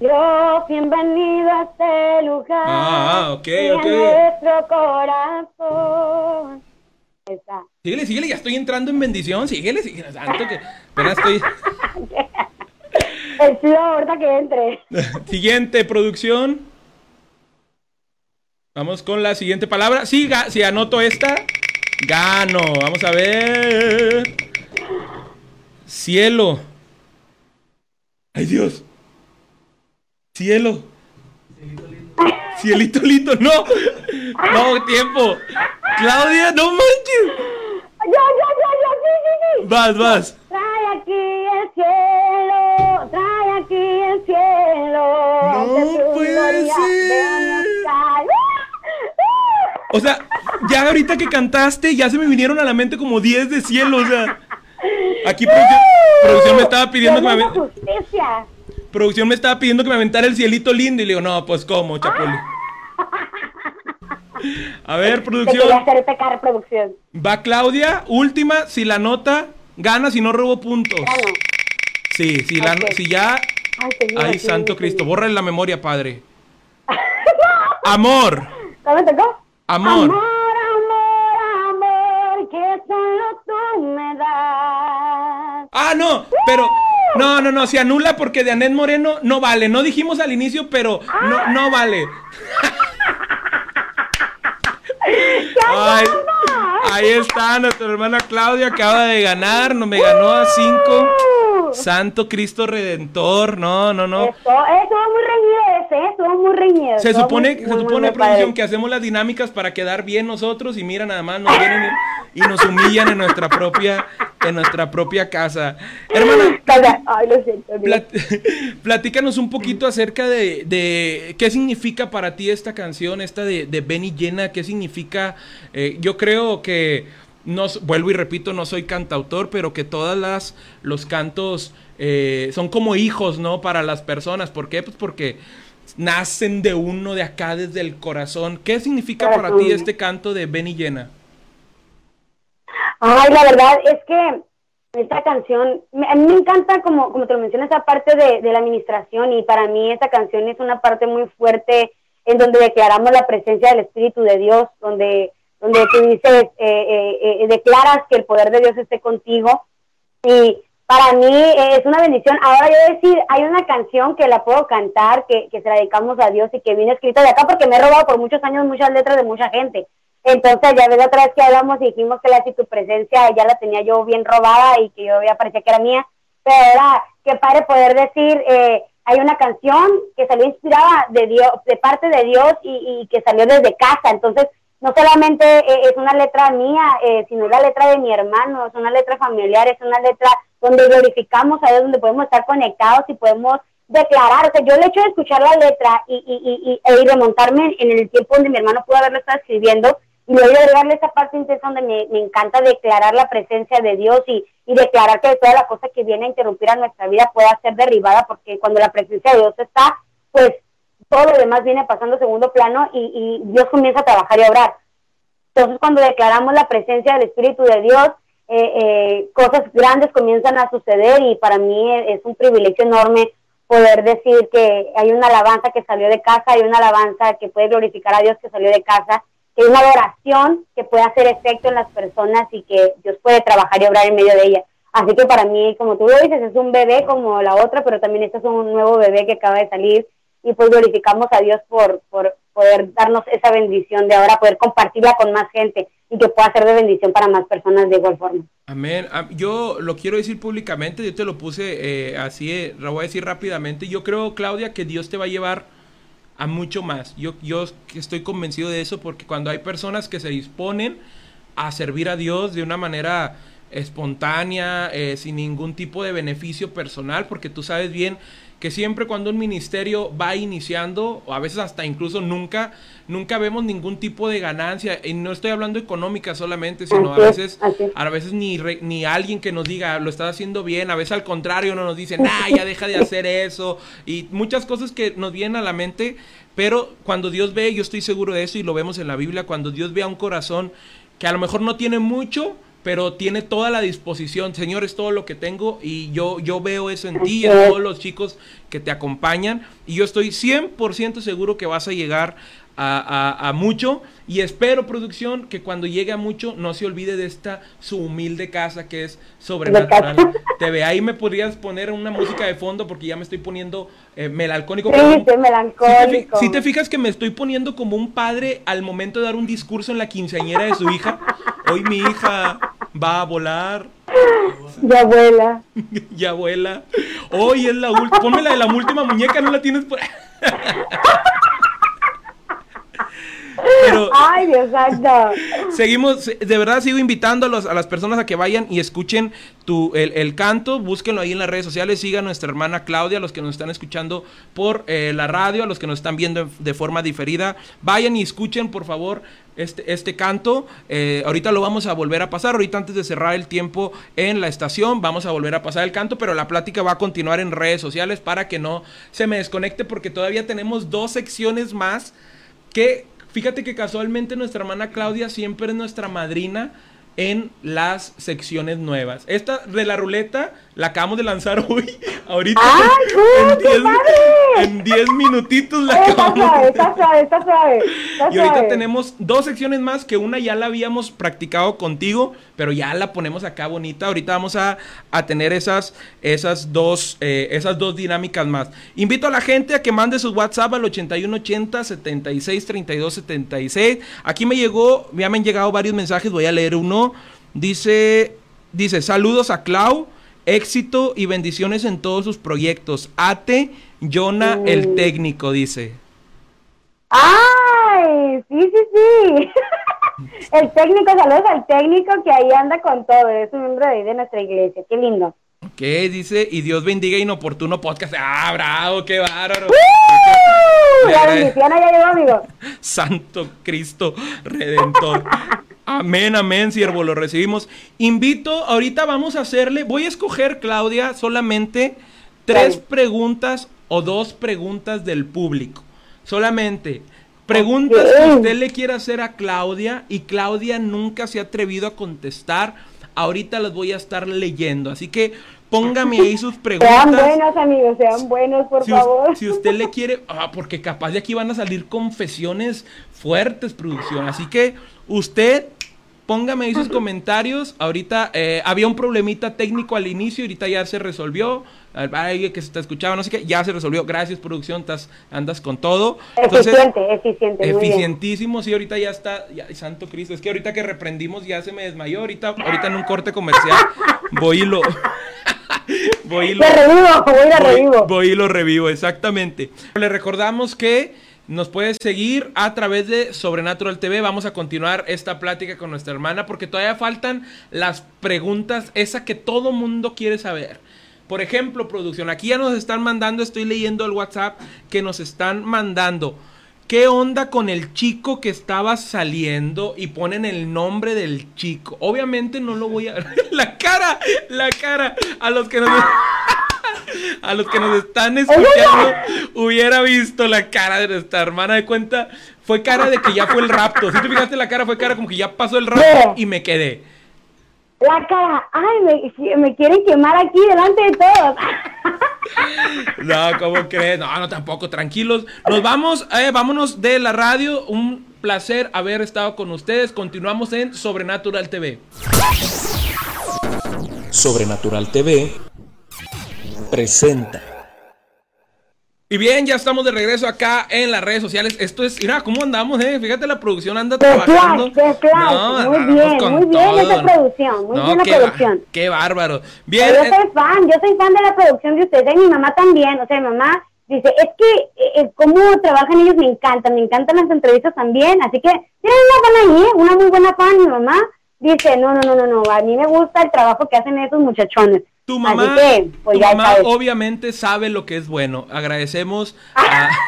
Dios, bienvenido a este lugar. Ah, ok, ok. nuestro corazón. Está. Síguele, síguele, ya estoy entrando en bendición. Síguele, síguele. Santo que estoy. El tío, ahorita que entre. siguiente producción. Vamos con la siguiente palabra. Sí, si anoto esta, gano. Vamos a ver. Cielo. Ay, Dios. Cielo. Cielito lindo. no. No, tiempo. Claudia, no manches. Ya, ya, ya, ya, sí, sí, sí. Vas, vas. Trae aquí el cielo, trae aquí el cielo. No puede ser. O sea, ya ahorita que cantaste, ya se me vinieron a la mente como 10 de cielo, o sea. Aquí producción, producción me estaba pidiendo que me... justicia producción me estaba pidiendo que me aventara el cielito lindo y le digo, no, pues cómo, Chapuli. A ver, producción. producción. Va Claudia, última, si la nota, gana, si no robo puntos. Sí, si, la, si ya... Ay, santo Cristo, borra la memoria, padre. Amor. ¿Cómo tocó? Amor. Amor, amor, amor, que solo tú me das. Ah, no, pero... No, no, no, se anula porque de Anet Moreno no vale. No dijimos al inicio, pero no, no vale. ahí está nuestra hermana Claudia, acaba de ganar, no me ganó a cinco. Santo Cristo Redentor, no, no, no. Estuvo muy reñido ¿eh? estuvo muy reñido. Se supone, se supone producción, que hacemos las dinámicas para quedar bien nosotros y mira nada más nos vienen y nos humillan en nuestra propia en nuestra propia casa. Hermana, platícanos un poquito acerca de, qué significa para ti esta canción, esta de, de Benny Llena, qué significa, eh, yo creo que, no, vuelvo y repito, no soy cantautor, pero que todas las, los cantos eh, son como hijos, ¿no? Para las personas, ¿por qué? Pues porque nacen de uno de acá desde el corazón. ¿Qué significa para ti este canto de Benny Llena? Ay, la verdad es que esta canción, a mí me encanta, como, como te lo mencioné, esa parte de, la administración y para mí esta canción es una parte muy fuerte en donde declaramos la presencia del Espíritu de Dios, donde, donde tú dices, eh, eh, eh, declaras que el poder de Dios esté contigo y para mí es una bendición. Ahora yo decir, hay una canción que la puedo cantar, que, que se la dedicamos a Dios y que viene escrita de acá porque me he robado por muchos años muchas letras de mucha gente. Entonces, ya ves otra vez que hablamos y dijimos que la si tu presencia ya la tenía yo bien robada y que yo ya parecía que era mía. Pero era que padre poder decir, hay una canción que salió inspirada de Dios, de parte de Dios y, que salió desde casa. Entonces, no solamente eh, es una letra mía, eh, sino la letra de mi hermano, es una letra familiar, es una letra donde glorificamos a Dios, donde podemos estar conectados y podemos declarar. O sea, yo el hecho de escuchar la letra y, y, y, y remontarme en el tiempo donde mi hermano pudo haberlo estado escribiendo, y a agregarle esa parte intensa donde me, encanta declarar la presencia de Dios y, declarar que toda la cosa que viene a interrumpir a nuestra vida pueda ser derribada, porque cuando la presencia de Dios está, pues todo lo demás viene pasando segundo plano y, Dios comienza a trabajar y a obrar. Entonces, cuando declaramos la presencia del Espíritu de Dios, eh, eh, cosas grandes comienzan a suceder y para mí es un privilegio enorme poder decir que hay una alabanza que salió de casa, hay una alabanza que puede glorificar a Dios que salió de casa es una adoración que puede hacer efecto en las personas y que Dios puede trabajar y obrar en medio de ella. Así que para mí, como tú lo dices, es un bebé como la otra, pero también este es un nuevo bebé que acaba de salir y pues glorificamos a Dios por, por poder darnos esa bendición de ahora, poder compartirla con más gente y que pueda ser de bendición para más personas de igual forma. Amén. Ah, yo lo quiero decir públicamente, yo te lo puse eh, así, eh, lo voy a decir rápidamente. Yo creo, Claudia, que Dios te va a llevar a mucho más. Yo, yo estoy convencido de eso porque cuando hay personas que se disponen a servir a Dios de una manera espontánea, eh, sin ningún tipo de beneficio personal, porque tú sabes bien que siempre cuando un ministerio va iniciando, o a veces hasta incluso nunca, nunca vemos ningún tipo de ganancia, y no estoy hablando económica solamente, sino a veces, a veces ni, ni alguien que nos diga, lo estás haciendo bien, a veces al contrario no nos dicen, ah, ya deja de hacer eso, y muchas cosas que nos vienen a la mente, pero cuando Dios ve, yo estoy seguro de eso y lo vemos en la Biblia, cuando Dios ve a un corazón que a lo mejor no tiene mucho, pero tiene toda la disposición. Señor, es todo lo que tengo y yo, yo veo eso en ti y en todos los chicos que te acompañan. Y yo estoy 100% seguro que vas a llegar a, mucho y espero producción que cuando llegue a mucho no se olvide de esta su humilde casa que es sobrenatural TV. Ahí me podrías poner una música de fondo porque ya me estoy poniendo eh, melancólico. Sí, melancólico. Si te, fijas que me estoy poniendo como un padre al momento de dar un discurso en la quinceañera de su hija. Hoy mi hija va a volar. Ya abuela. ya abuela. Hoy es la última. Ponme la de la última muñeca, no la tienes por Pero Ay, exacto. Seguimos, de verdad sigo invitando a, los, a, las personas a que vayan y escuchen tu, el, canto, búsquenlo ahí en las redes sociales, sigan a nuestra hermana Claudia, a los que nos están escuchando por eh, la radio, a los que nos están viendo de forma diferida, vayan y escuchen por favor este, este canto. Eh, ahorita lo vamos a volver a pasar. Ahorita antes de cerrar el tiempo en la estación, vamos a volver a pasar el canto, pero la plática va a continuar en redes sociales para que no se me desconecte porque todavía tenemos dos secciones más que Fíjate que casualmente nuestra hermana Claudia siempre es nuestra madrina en las secciones nuevas. Esta de la ruleta la acabamos de lanzar hoy. Ahorita en 10 minutitos la acabamos. está suave, está suave, y ahorita tenemos dos secciones más que una ya la habíamos practicado contigo, pero ya la ponemos acá bonita. Ahorita vamos a, tener esas, esas, dos, eh, esas dos dinámicas más. Invito a la gente a que mande su WhatsApp al 8180 76 32 76. Aquí me llegó, ya me han llegado varios mensajes, voy a leer uno. Dice, dice, saludos a Clau, éxito y bendiciones en todos sus proyectos. Ate, Jonah, el técnico, dice. ¡Ay! Sí, sí, sí. El técnico, saludos al técnico que ahí anda con todo, es un miembro de, nuestra iglesia, qué lindo. Ok, dice, y Dios bendiga inoportuno podcast. Ah, bravo, qué bárbaro. ¡Uh! La bendición ya llegó, amigo. Santo Cristo Redentor. Amén, amén, siervo, lo recibimos. Invito, ahorita vamos a hacerle, voy a escoger, Claudia, solamente tres preguntas o dos preguntas del público. Solamente. Preguntas que usted le quiera hacer a Claudia y Claudia nunca se ha atrevido a contestar. Ahorita las voy a estar leyendo. Así que póngame ahí sus Sean preguntas. buenos, amigos, sean buenos, por Si, us- favor. si usted le quiere, ah, porque capaz de aquí van a salir confesiones fuertes, producción. Así que usted póngame ahí sus comentarios. Ahorita eh, había un problemita técnico al inicio, ahorita ya se resolvió. Alguien que se está escuchando, no sé qué, ya se resolvió. Gracias, producción, estás, andas con todo. Entonces, eficiente, eficiente. Eficientísimo, sí, ahorita ya está, ya, Santo Cristo, es que ahorita que reprendimos ya se me desmayó, ahorita, ahorita en un corte comercial voy y lo, voy y lo, revivo, voy a voy, revivo. voy y lo revivo, exactamente. Le recordamos que nos puedes seguir a través de Sobrenatural TV. Vamos a continuar esta plática con nuestra hermana porque todavía faltan las preguntas, esa que todo mundo quiere saber. Por ejemplo, producción, aquí ya nos están mandando, estoy leyendo el WhatsApp que nos están mandando. ¿Qué onda con el chico que estaba saliendo y ponen el nombre del chico? Obviamente no lo voy a... la cara, la cara. A los que nos... A los que nos están escuchando, hubiera visto la cara de nuestra hermana de cuenta. Fue cara de que ya fue el rapto. Si te fijaste la cara, fue cara como que ya pasó el rapto y me quedé. La cara, ay, me, me quieren quemar aquí delante de todos. No, ¿cómo crees? No, no, tampoco, tranquilos. Nos vamos, eh, vámonos de la radio. Un placer haber estado con ustedes. Continuamos en Sobrenatural TV. Sobrenatural TV presenta. Y bien, ya estamos de regreso acá en las redes sociales. Esto es, mira, ¿cómo andamos, eh? Fíjate, la producción anda trabajando. flash, de flash. Muy bien, muy bien esa producción, muy bien la qué producción. Qué bárbaro. Bien, Pero eh, yo soy fan, yo soy fan de la producción de ustedes, y mi mamá también, o sea, mi mamá dice, es que eh, eh, cómo trabajan ellos me encantan, me encantan las entrevistas también, así que tienen una fan ahí, ¿eh? una muy buena fan, mi mamá dice, no, no, no, no, no, a mí me gusta el trabajo que hacen esos muchachones. Tu mamá, que, pues tu mamá sabes. obviamente sabe lo que es bueno. Agradecemos a...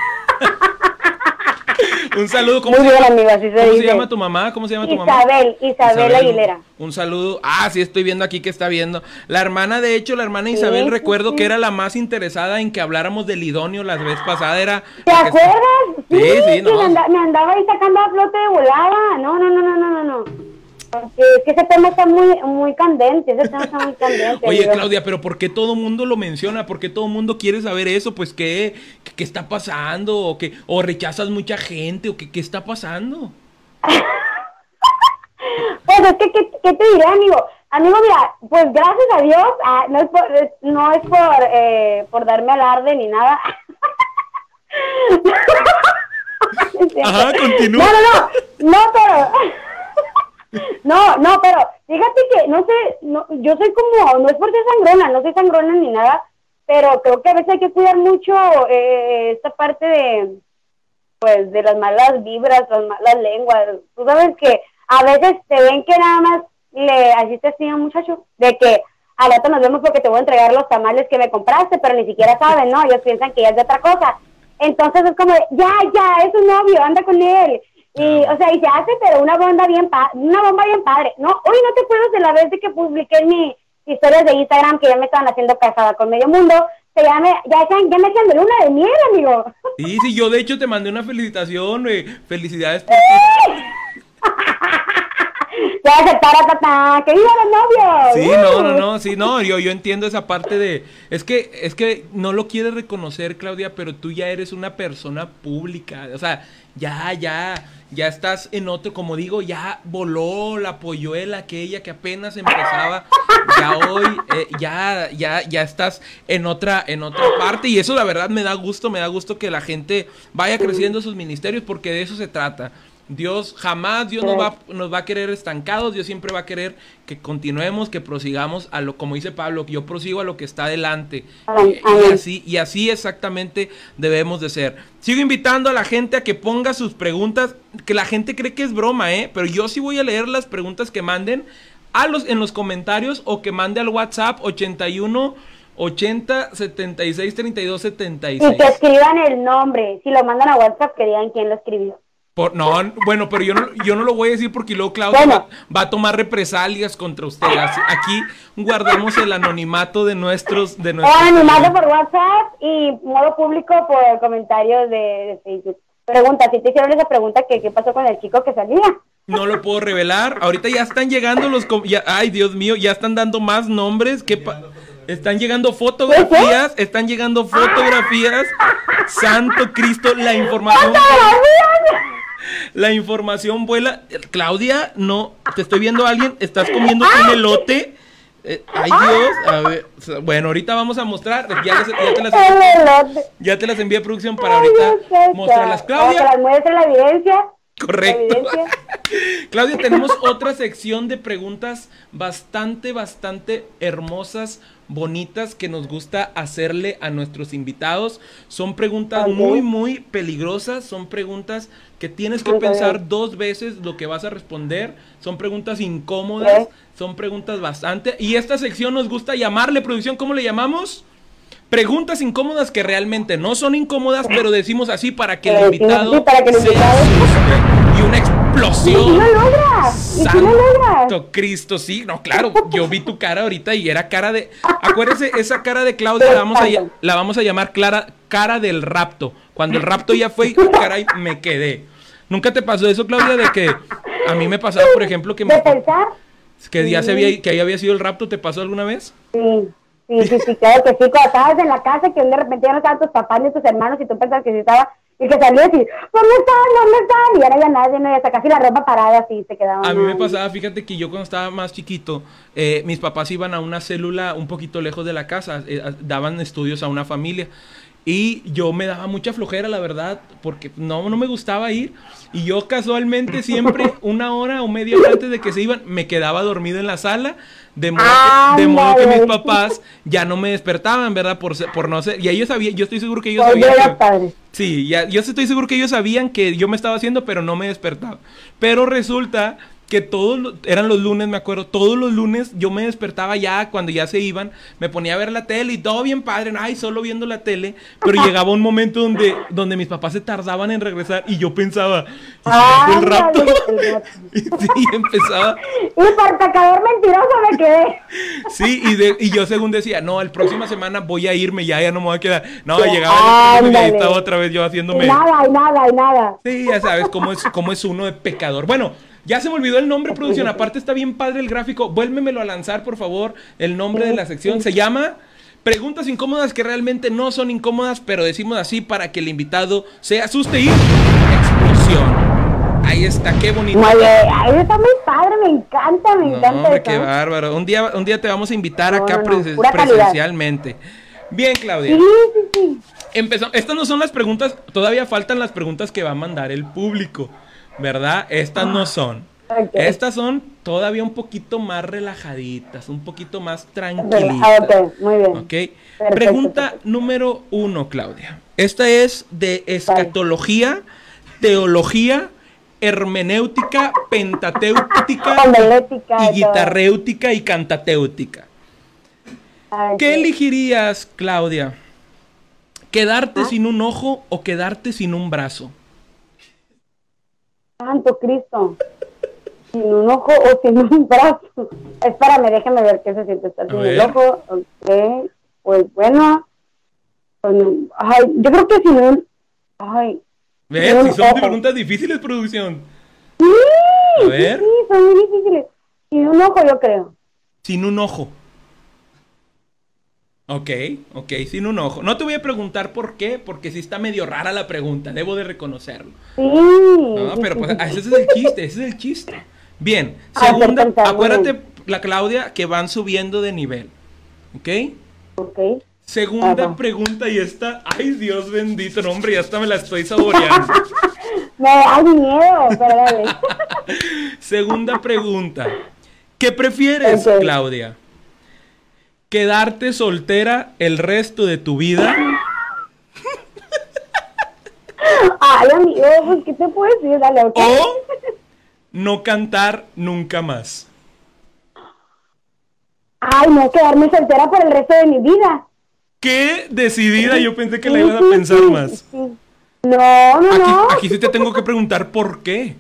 Un saludo, ¿cómo, Muy se, bien, llama, amigo, así se ¿cómo se llama tu mamá? ¿Cómo se llama tu mamá? Isabel, Isabel Aguilera. Un saludo. Ah, sí, estoy viendo aquí que está viendo. La hermana, de hecho, la hermana Isabel, sí, recuerdo sí. que era la más interesada en que habláramos del idóneo la vez pasada. Era ¿Te acuerdas? Sí, sí, no. Me, anda- me andaba ahí sacando a flote de volada. No, no, no, no, no, no. Porque es que ese tema está muy, muy candente, ese tema está muy candente. Oye, digo. Claudia, pero ¿por qué todo mundo lo menciona? ¿Por qué todo mundo quiere saber eso? Pues, ¿qué, qué, qué está pasando? ¿O, qué, ¿O rechazas mucha gente? ¿O qué, qué está pasando? Pues es que, ¿qué, qué te diré, amigo? Amigo, mira, pues gracias a Dios, ah, no es por, es- no es por, eh, por darme alarde ni nada. Ajá, continúa. No, no, no, no, pero... No, no, pero fíjate que, no sé, no, yo soy como, no es por ser sangrona, no soy sangrona ni nada, pero creo que a veces hay que cuidar mucho eh, esta parte de, pues, de las malas vibras, las malas lenguas. Tú sabes que a veces te ven que nada más le así a un muchacho, de que al rato nos vemos porque te voy a entregar los tamales que me compraste, pero ni siquiera saben, ¿no? Ellos piensan que ya es de otra cosa. Entonces es como, ya, ya, es un novio, anda con él. Y, o sea, y se hace, pero una bomba bien, pa una bomba bien padre. No, hoy no te acuerdas de la vez de que publiqué en mis historias de Instagram que ya me estaban haciendo casada con medio mundo. Se llame, ya, ya, ya me echan de luna de miel, amigo. Sí, sí, yo de hecho te mandé una felicitación. eh, felicidades por tu- Que viva los novios. Sí, no, no, no, sí, no, yo, yo entiendo esa parte de, es que, es que no lo quieres reconocer, Claudia, pero tú ya eres una persona pública, o sea, ya, ya, ya estás en otro, como digo, ya voló la polluela aquella que apenas empezaba, ya hoy, eh, ya, ya, ya estás en otra, en otra parte, y eso la verdad me da gusto, me da gusto que la gente vaya creciendo sus ministerios, porque de eso se trata. Dios jamás, Dios nos va, nos va a querer estancados, Dios siempre va a querer que continuemos, que prosigamos a lo, como dice Pablo, que yo prosigo a lo que está adelante. Y, y así, y así exactamente debemos de ser. Sigo invitando a la gente a que ponga sus preguntas, que la gente cree que es broma, ¿eh? Pero yo sí voy a leer las preguntas que manden a los, en los comentarios o que mande al WhatsApp 81 80 76 32 76. Y que escriban el nombre. Si lo mandan a WhatsApp, que digan quién lo escribió. Por, no, bueno, pero yo no, yo no lo voy a decir porque luego Claudia Bueno. va, va a tomar represalias contra ustedes. Aquí guardemos el anonimato de nuestros... De nuestros animado por WhatsApp y modo público por comentarios de, de Facebook. Pregunta, si te hicieron esa pregunta, que qué pasó con el chico que salía? No lo puedo revelar. Ahorita ya están llegando los... ya- ay, Dios mío, ya están dando más nombres. ¿Qué están llegando fotografías, están llegando fotografías. Santo Cristo, la información... La información vuela. Claudia, no, te estoy viendo a alguien, estás comiendo un elote. Eh, ay Dios, a ver, bueno, ahorita vamos a mostrar, ya, les- ya te las, ya te envié a producción para ahorita mostrarlas. Para Claudia, las muestre la evidencia. correcto. Claudia, tenemos otra sección de preguntas bastante, bastante hermosas, bonitas, que nos gusta hacerle a nuestros invitados. Son preguntas muy, muy peligrosas, son preguntas que tienes que pensar dos veces lo que vas a responder. Son preguntas incómodas, son preguntas bastante... Y esta sección nos gusta llamarle, producción, ¿cómo le llamamos? Preguntas incómodas que realmente no son incómodas, pero decimos así para que el invitado así para que el se invitado- asuste. Y una ¿Y explosión. si lo logras? ¿Y si lo logras? Cristo, sí, no, claro, yo vi tu cara ahorita y era cara de, acuérdese, esa cara de Claudia la vamos a, ll- la vamos a llamar clara, cara del rapto, cuando el rapto ya fue y caray, me quedé. ¿Nunca te pasó eso, Claudia, de que a mí me pasaba, por ejemplo, que, ¿De me- pensar? que ya se había, que ahí había sido el rapto, ¿te pasó alguna vez? Sí, sí, sí, sí, claro que sí. Cuando estabas en la casa, que de repente ya no estaban tus papás ni tus hermanos y tú pensabas que sí estaba, y que salías y, ¿dónde están? ¿Dónde están? Y ahora ya nadie, y hasta casi la ropa parada así se quedaba. A mí me pasaba, fíjate que yo cuando estaba más chiquito, eh, mis papás iban a una célula un poquito lejos de la casa, eh, a- daban estudios a una familia. Y yo me daba mucha flojera, la verdad, porque no, no me gustaba ir. Y yo casualmente siempre, una hora o media hora antes de que se iban, me quedaba dormido en la sala. De modo, que, de modo que mis papás ya no me despertaban, ¿verdad? Por, por no ser. Y ellos sabían, yo estoy seguro que ellos Oye, sabían. que-. Sí, ya, yo estoy seguro que ellos sabían que yo me estaba haciendo, pero no me despertaba. Pero resulta que todos, eran los lunes, me acuerdo, todos los lunes yo me despertaba ya cuando ya se iban, me ponía a ver la tele y todo bien padre, ay, solo viendo la tele, pero llegaba un momento donde, donde mis papás se tardaban en regresar y yo pensaba, ¿y el rapto? Y sí, empezaba, Y por pecador mentiroso me quedé. sí, y, de- y yo según decía, no, el próxima semana voy a irme, ya, ya no me voy a quedar. No, llegaba el y ahí estaba otra vez yo haciéndome... Y nada, y nada, y nada. Sí, ya sabes cómo es, cómo es uno de pecador. Bueno, ya se me olvidó el nombre, producción. Aparte está bien padre el gráfico. Vuélvemelo a lanzar, por favor. El nombre de la sección se llama Preguntas incómodas que realmente no son incómodas, pero decimos así para que el invitado se asuste y explosión. Ahí está, qué bonito. Bien. Ay, está muy padre, me encanta, me No, encanta. hombre, eso. qué bárbaro. Un día, un día te vamos a invitar No, acá no, presen- presencialmente. Bien, Claudia. Sí, sí, sí. Empezamos. Estas no son las preguntas, todavía faltan las preguntas que va a mandar el público, ¿verdad? Estas no son. Ok. Estas son todavía un poquito más relajaditas, un poquito más Ah, tranquilitas. ok, muy bien. Pregunta perfecto. número uno, Claudia. Esta es de escatología, teología, hermenéutica, pentatéutica Homilética, y guitarréutica y cantatéutica. Ay, ¿Qué elegirías, Claudia? ¿Ah? ¿Quedarte sin un ojo o quedarte sin un brazo? Santo Cristo. Sin un ojo o sin un brazo. Espérame, déjame ver qué se siente estar sin el ojo. Ok. Pues bueno. Pues, no. ay, yo creo que sin un. Ay. ¿Ves? Si son ojo. preguntas difíciles, producción. Sí, A ver. sí, son muy difíciles. Sin un ojo, yo creo. Sin un ojo. Ok, ok, sin un ojo. No te voy a preguntar por qué, porque sí está medio rara la pregunta, debo de reconocerlo. Sí. No, pero pues ah, ese es el chiste, ese es el chiste. Bien, Ah, segunda, acuérdate, la Claudia, que van subiendo de nivel. ¿Ok? Ok. Segunda Ajá. pregunta y esta, ay Dios bendito, no, hombre, ya hasta me la estoy saboreando. Me da miedo, pero. Segunda pregunta. ¿Qué prefieres. Claudia? ¿Quedarte soltera el resto de tu vida? Ay, amigo, pues, ¿qué te puedo decir? Dale, ok. ¿O no cantar nunca más? Ay, no, quedarme soltera por el resto de mi vida. Qué decidida, yo pensé que la ibas a sí, pensar sí, más. No, no, Aquí, no. aquí sí te tengo que preguntar por qué.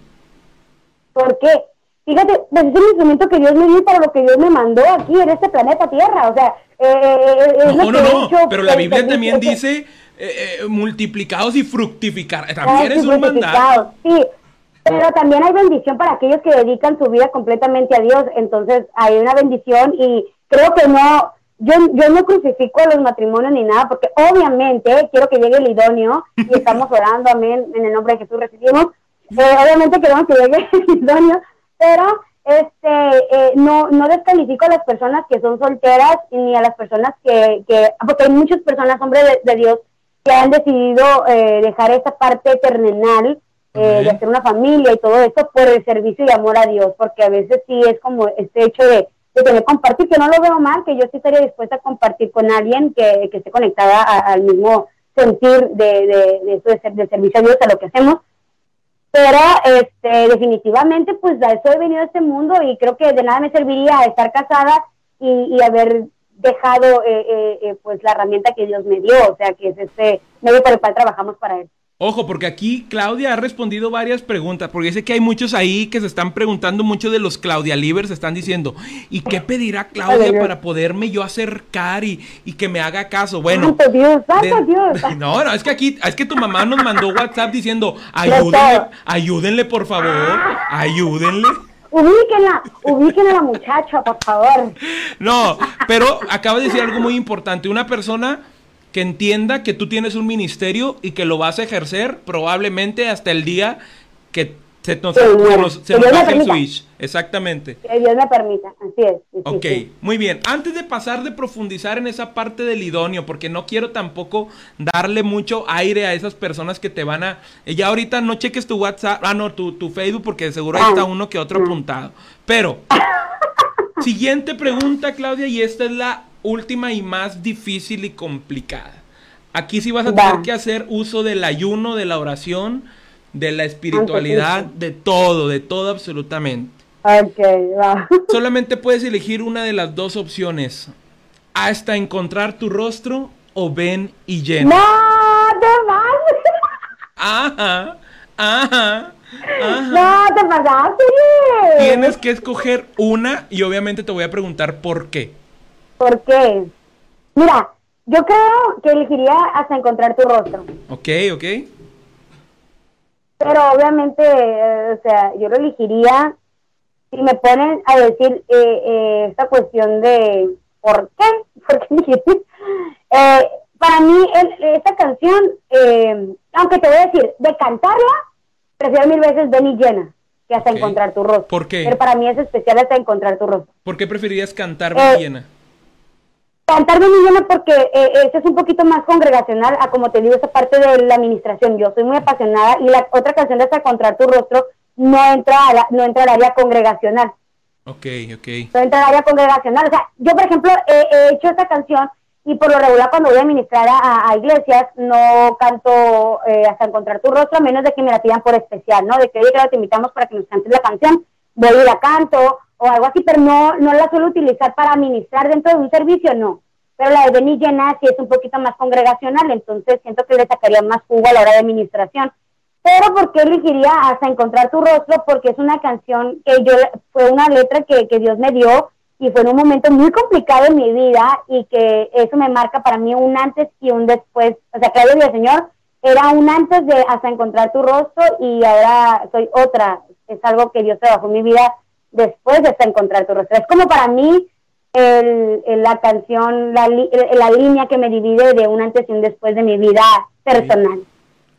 ¿Por qué? Fíjate, pues es el instrumento que Dios me dio para lo que Dios me mandó aquí en este planeta Tierra. O sea, eh, eh, eh, es No, lo no, que he no, hecho pero la Biblia también que- dice eh, eh, multiplicados y fructificar. También es sí, un mandato. Sí, pero también hay bendición para aquellos que dedican su vida completamente a Dios. Entonces hay una bendición y creo que no, yo, yo no crucifico a los matrimonios ni nada, porque obviamente quiero que llegue el idóneo y estamos orando, amén, en el nombre de Jesús recibimos. Eh, obviamente queremos que llegue el idóneo, pero este eh, no no descalifico a las personas que son solteras ni a las personas que, que porque hay muchas personas, hombres de, de Dios, que han decidido eh, dejar esa parte terrenal eh, de hacer una familia y todo eso por el servicio y amor a Dios, porque a veces sí es como este hecho de, de tener compartir, que no lo veo mal, que yo sí estaría dispuesta a compartir con alguien que, que esté conectada a- al mismo sentir de, de, de eso de, ser- de servicio a Dios, a lo que hacemos. Pero este, definitivamente, pues a eso he venido a este mundo y creo que de nada me serviría estar casada y, y haber dejado eh, eh, eh, pues la herramienta que Dios me dio, o sea, que es este medio por el cual trabajamos para Él. Ojo, porque aquí Claudia ha respondido varias preguntas, porque sé que hay muchos ahí que se están preguntando, muchos de los Claudia Livers están diciendo, ¿y qué pedirá Claudia para poderme yo acercar y, y que me haga caso? Bueno, Santo Dios, santo de- Dios. no, no, es que aquí, es que tu mamá nos mandó WhatsApp diciendo, ayúdenle, ayúdenle por favor, ayúdenle. Ubíquenla, ubiquen a la muchacha, por favor. No, pero acaba de decir algo muy importante. Una persona que entienda que tú tienes un ministerio y que lo vas a ejercer probablemente hasta el día que se nos, se baje el switch. Exactamente. Que Dios me permita, así es. sí, sí, Ok, sí. muy bien. Antes de pasar de profundizar en esa parte del idóneo, porque no quiero tampoco darle mucho aire a esas personas que te van a... eh, Ya ahorita no cheques tu WhatsApp, ah, no, tu, tu Facebook, porque seguro ahí Ah, está uno que otro no. apuntado. Pero, siguiente pregunta, Claudia, y esta es la última y más difícil y complicada. Aquí sí vas a tener que hacer uso del ayuno, de la oración, de la espiritualidad, de todo, de todo absolutamente. Ok, va. Solamente puedes elegir una de las dos opciones. Hasta encontrar tu rostro o ven y llena. No, te vas. Ajá, ajá, ajá. No, te pasaste. Tienes que escoger una y obviamente te voy a preguntar por qué. ¿Por qué? Mira, yo creo que elegiría hasta encontrar tu rostro. Ok, ok. Pero obviamente, eh, o sea, yo lo elegiría si me ponen a decir eh, eh, esta cuestión de ¿por qué? ¿Por qué elegiste? Para mí, el- esta canción, aunque te voy a decir, de cantarla, prefiero mil veces Ven y llena que hasta encontrar tu rostro. ¿Por qué? Pero para mí es especial hasta encontrar tu rostro. ¿Por qué preferirías cantar Eh, llena? Cantar llena porque eh, este es un poquito más congregacional a como te digo esa parte de la administración. Yo soy muy apasionada y la otra canción de hasta encontrar tu rostro no entra a la- no entra al área congregacional. Ok, ok. no entra al área congregacional. O sea, yo, por ejemplo, he, he hecho esta canción y por lo regular cuando voy a ministrar a, a iglesias no canto eh, hasta encontrar tu rostro, a menos de que me la pidan por especial, ¿no? De que, oye, claro, te invitamos para que nos cantes la canción, voy y la canto o algo así, pero no, no la suelo utilizar para ministrar dentro de un servicio, no. Pero la de Beni Llena sí es un poquito más congregacional, entonces siento que le sacaría más jugo a la hora de administración. Pero ¿por qué elegiría hasta encontrar tu rostro? Porque es una canción que yo, fue una letra que, que Dios me dio y fue en un momento muy complicado en mi vida y que eso me marca para mí un antes y un después. O sea, Claudio Villaseñor era un antes de hasta encontrar tu rostro y ahora soy otra. Es algo que Dios trabajó en mi vida después de encontrar tu rostro. Es como para mí el, el- la canción, la, li- la línea que me divide de un antes y un después de mi vida personal,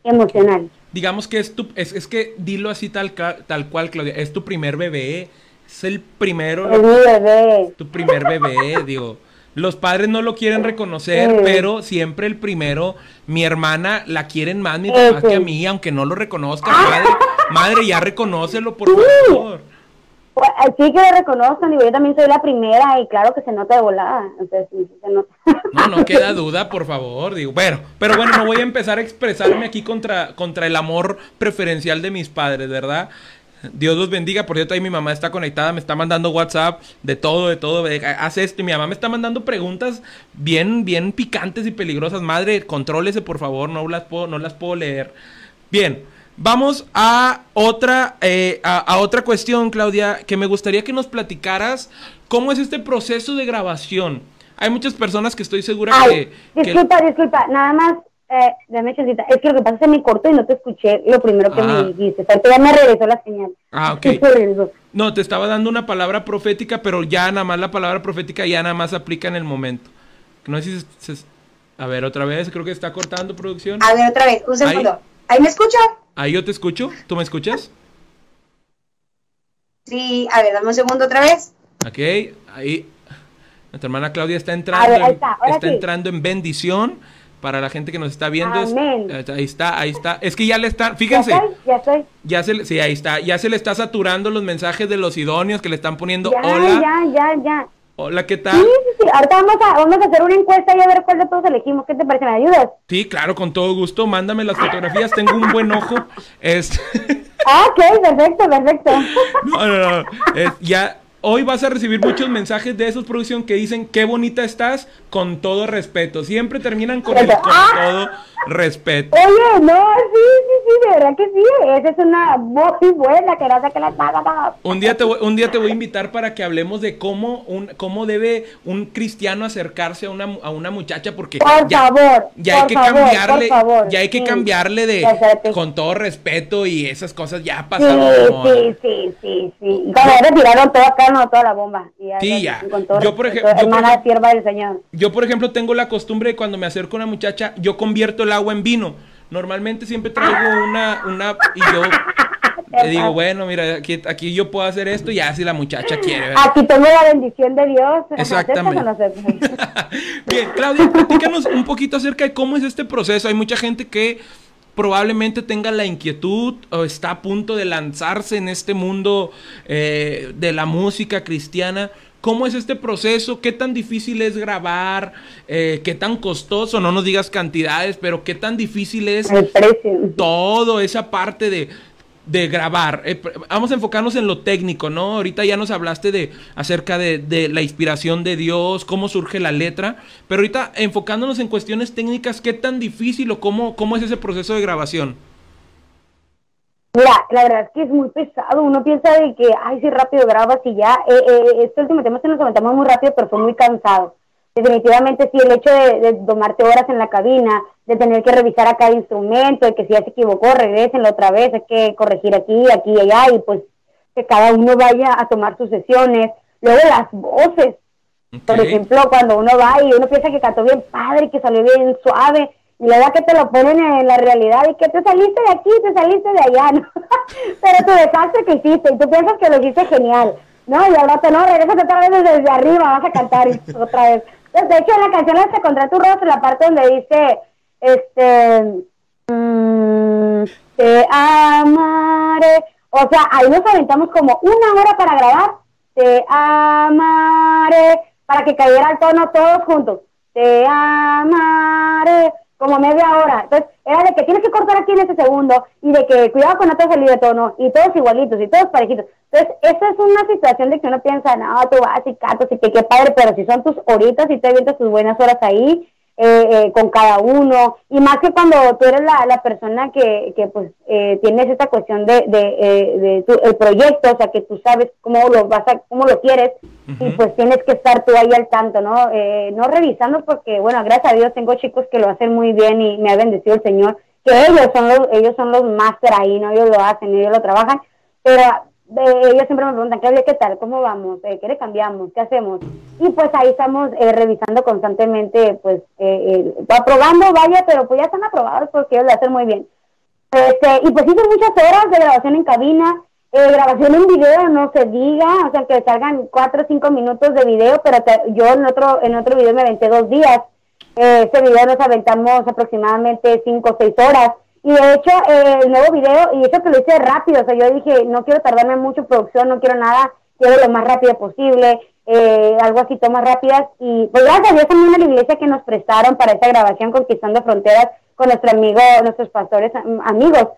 emocional. Digamos que es tu, es, es que dilo así tal, tal cual, Claudia, es tu primer bebé, es el primero, Es mi bebé. tu primer bebé, digo, Los padres no lo quieren reconocer, Sí. pero siempre el primero, mi hermana la quieren más mis papás Sí. que a mí, aunque no lo reconozca. Madre, madre, ya reconócelo, por favor. Pues, sí que lo reconozcan, digo, yo también soy la primera y claro que se nota de volada, entonces se nota. No, no queda duda, por favor. Digo, bueno, pero bueno, no voy a empezar a expresarme aquí contra, contra el amor preferencial de mis padres, ¿verdad? Dios los bendiga. Por cierto, ahí mi mamá está conectada, me está mandando WhatsApp de todo, de todo. de- Hace esto y mi mamá me está mandando preguntas bien, bien picantes y peligrosas. Madre, contrólese, por favor, no las puedo, no las puedo leer. Bien, vamos a otra, eh, a, a otra cuestión, Claudia, que me gustaría que nos platicaras cómo es este proceso de grabación. Hay muchas personas que estoy segura Ay, que, que- disculpa, disculpa, nada más, eh, dame chancita, es que lo que pasa es que me corto y no te escuché lo primero que Ah. me dijiste, ahorita ya me regresó la señal. Ah, ok. No, te estaba dando una palabra profética, pero ya nada más la palabra profética ya nada más aplica en el momento. No sé si se- se- A ver, otra vez, creo que está cortando producción. A ver, otra vez, un segundo. ¿Ahí me escucha? Ahí yo te escucho. ¿Tú me escuchas? Sí, a ver, dame un segundo otra vez. Ok, ahí. Nuestra hermana Claudia está entrando, ver, en, está, está sí. entrando en bendición. Para la gente que nos está viendo, es- Amén. ahí está, ahí está. Es que ya le están, ¿Ya fíjense, estoy? ¿Ya estoy? ya se, sí, ahí está, ya se le está saturando los mensajes de los idóneos que le están poniendo Ya, hola, ya, ya, ya. Hola, ¿qué Sí, tal? sí, sí, ahorita vamos a, vamos a hacer una encuesta y a ver cuál de todos elegimos, ¿qué te parece? ¿Me ayudas? Sí, claro, con todo gusto. Mándame las fotografías. Tengo un buen ojo. Es... Ah, ok, perfecto, perfecto. No, no, no. Es- ya. Hoy vas a recibir muchos mensajes de esos producción que dicen qué bonita estás con todo respeto. Siempre terminan con el con Ah. todo respeto. Oye, no, sí, sí, sí, de verdad que sí, esa es una muy buena, que no sé qué la paga, Un día, te voy, un día te voy a invitar para que hablemos de cómo, un, cómo debe un cristiano acercarse a una, a una muchacha porque Por ya, favor, ya hay que favor, cambiarle, favor, ya hay que sí. cambiarle de con todo respeto y esas cosas ya Sí, pasaron. sí, sí, sí, sí. Cuando ya retiraron todo acá, no, toda la bomba. Y Sí, ya. Todo Yo, por respeto, ej- yo, por hermana ej- sierva del Señor. Yo, por ejemplo, tengo la costumbre de cuando me acerco a una muchacha, yo convierto el agua en vino. Normalmente siempre traigo una, una, y yo le digo, bueno, mira, aquí, aquí yo puedo hacer esto y ya si la muchacha quiere. ¿verdad? Aquí tengo la bendición de Dios. Exactamente. Bien, Claudia, platícanos un poquito acerca de cómo es este proceso. Hay mucha gente que probablemente tenga la inquietud o está a punto de lanzarse en este mundo eh, de la música cristiana. ¿Cómo es este proceso? ¿Qué tan difícil es grabar? Eh, ¿Qué tan costoso? No nos digas cantidades, pero ¿qué tan difícil es todo esa parte de, de grabar. Eh, vamos a enfocarnos en lo técnico, ¿no? Ahorita ya nos hablaste de acerca de, de la inspiración de Dios, cómo surge la letra, pero ahorita enfocándonos en cuestiones técnicas, ¿qué tan difícil o cómo, cómo es ese proceso de grabación? Mira, la verdad es que es muy pesado. Uno piensa de que, ay, sí, rápido grabas y ya. Eh, eh, este último tema se nos aventamos muy rápido, pero fue muy cansado. Definitivamente sí, el hecho de, de tomarte horas en la cabina, de tener que revisar a cada instrumento, de que si ya se equivocó, regresen otra vez, hay que corregir aquí, aquí y allá, y pues que cada uno vaya a tomar sus sesiones. Luego las voces, por ejemplo, cuando uno va y uno piensa que cantó bien padre, que salió bien suave, y luego que te lo ponen en la realidad y que te saliste de aquí, te saliste de allá, ¿no? Pero tu desastre que hiciste y tú piensas que lo hiciste genial, ¿no? Y ahora te no, regresas otra vez desde arriba, vas a cantar y otra vez. De hecho, en la canción hasta contra tu rostro, la parte donde dice, este, mm, te amaré. O sea, ahí nos aventamos como una hora para grabar, te amaré, para que cayera el tono todos juntos. Te amaré, como media hora. Entonces, era de que tienes que cortar aquí en ese segundo y de que cuidado con no te salir de tono y todos igualitos y todos parejitos. Entonces, esa es una situación de que uno piensa, no, tú vas y cantas y que qué padre, pero si son tus horitas y te avientas tus buenas horas ahí, eh, eh, con cada uno, y más que cuando tú eres la, la persona que, que pues eh, tienes esta cuestión de, de, eh, de tu- el proyecto, o sea que tú sabes cómo lo vas a, cómo lo quieres, y pues tienes que estar tú ahí al tanto, ¿no? Eh, no revisando porque, bueno, gracias a Dios tengo chicos que lo hacen muy bien y me ha bendecido el Señor, que ellos son los, ellos son los máster ahí, ¿no? Ellos lo hacen, ellos lo trabajan, pero ellos siempre me preguntan, Claudia, ¿qué tal? ¿Cómo vamos? Eh, ¿Qué le cambiamos? ¿Qué hacemos? Y pues ahí estamos eh, revisando constantemente, pues, eh, eh, aprobando, vaya, pero pues ya están aprobados porque ellos lo hacen muy bien. Este, y pues hice muchas horas de grabación en cabina, Eh, grabación en video, no se diga, o sea, que salgan cuatro o cinco minutos de video, pero yo en otro, en otro video me aventé dos días. Eh, este video nos aventamos aproximadamente cinco o seis horas. Y de hecho, eh, el nuevo video, y eso que lo hice rápido, o sea, yo dije, no quiero tardarme mucho en producción, no quiero nada, quiero lo más rápido posible, eh, algo así, tomas rápidas. Y pues gracias a Dios también a la iglesia que nos prestaron para esta grabación Conquistando Fronteras con nuestro amigo, nuestros pastores am- amigos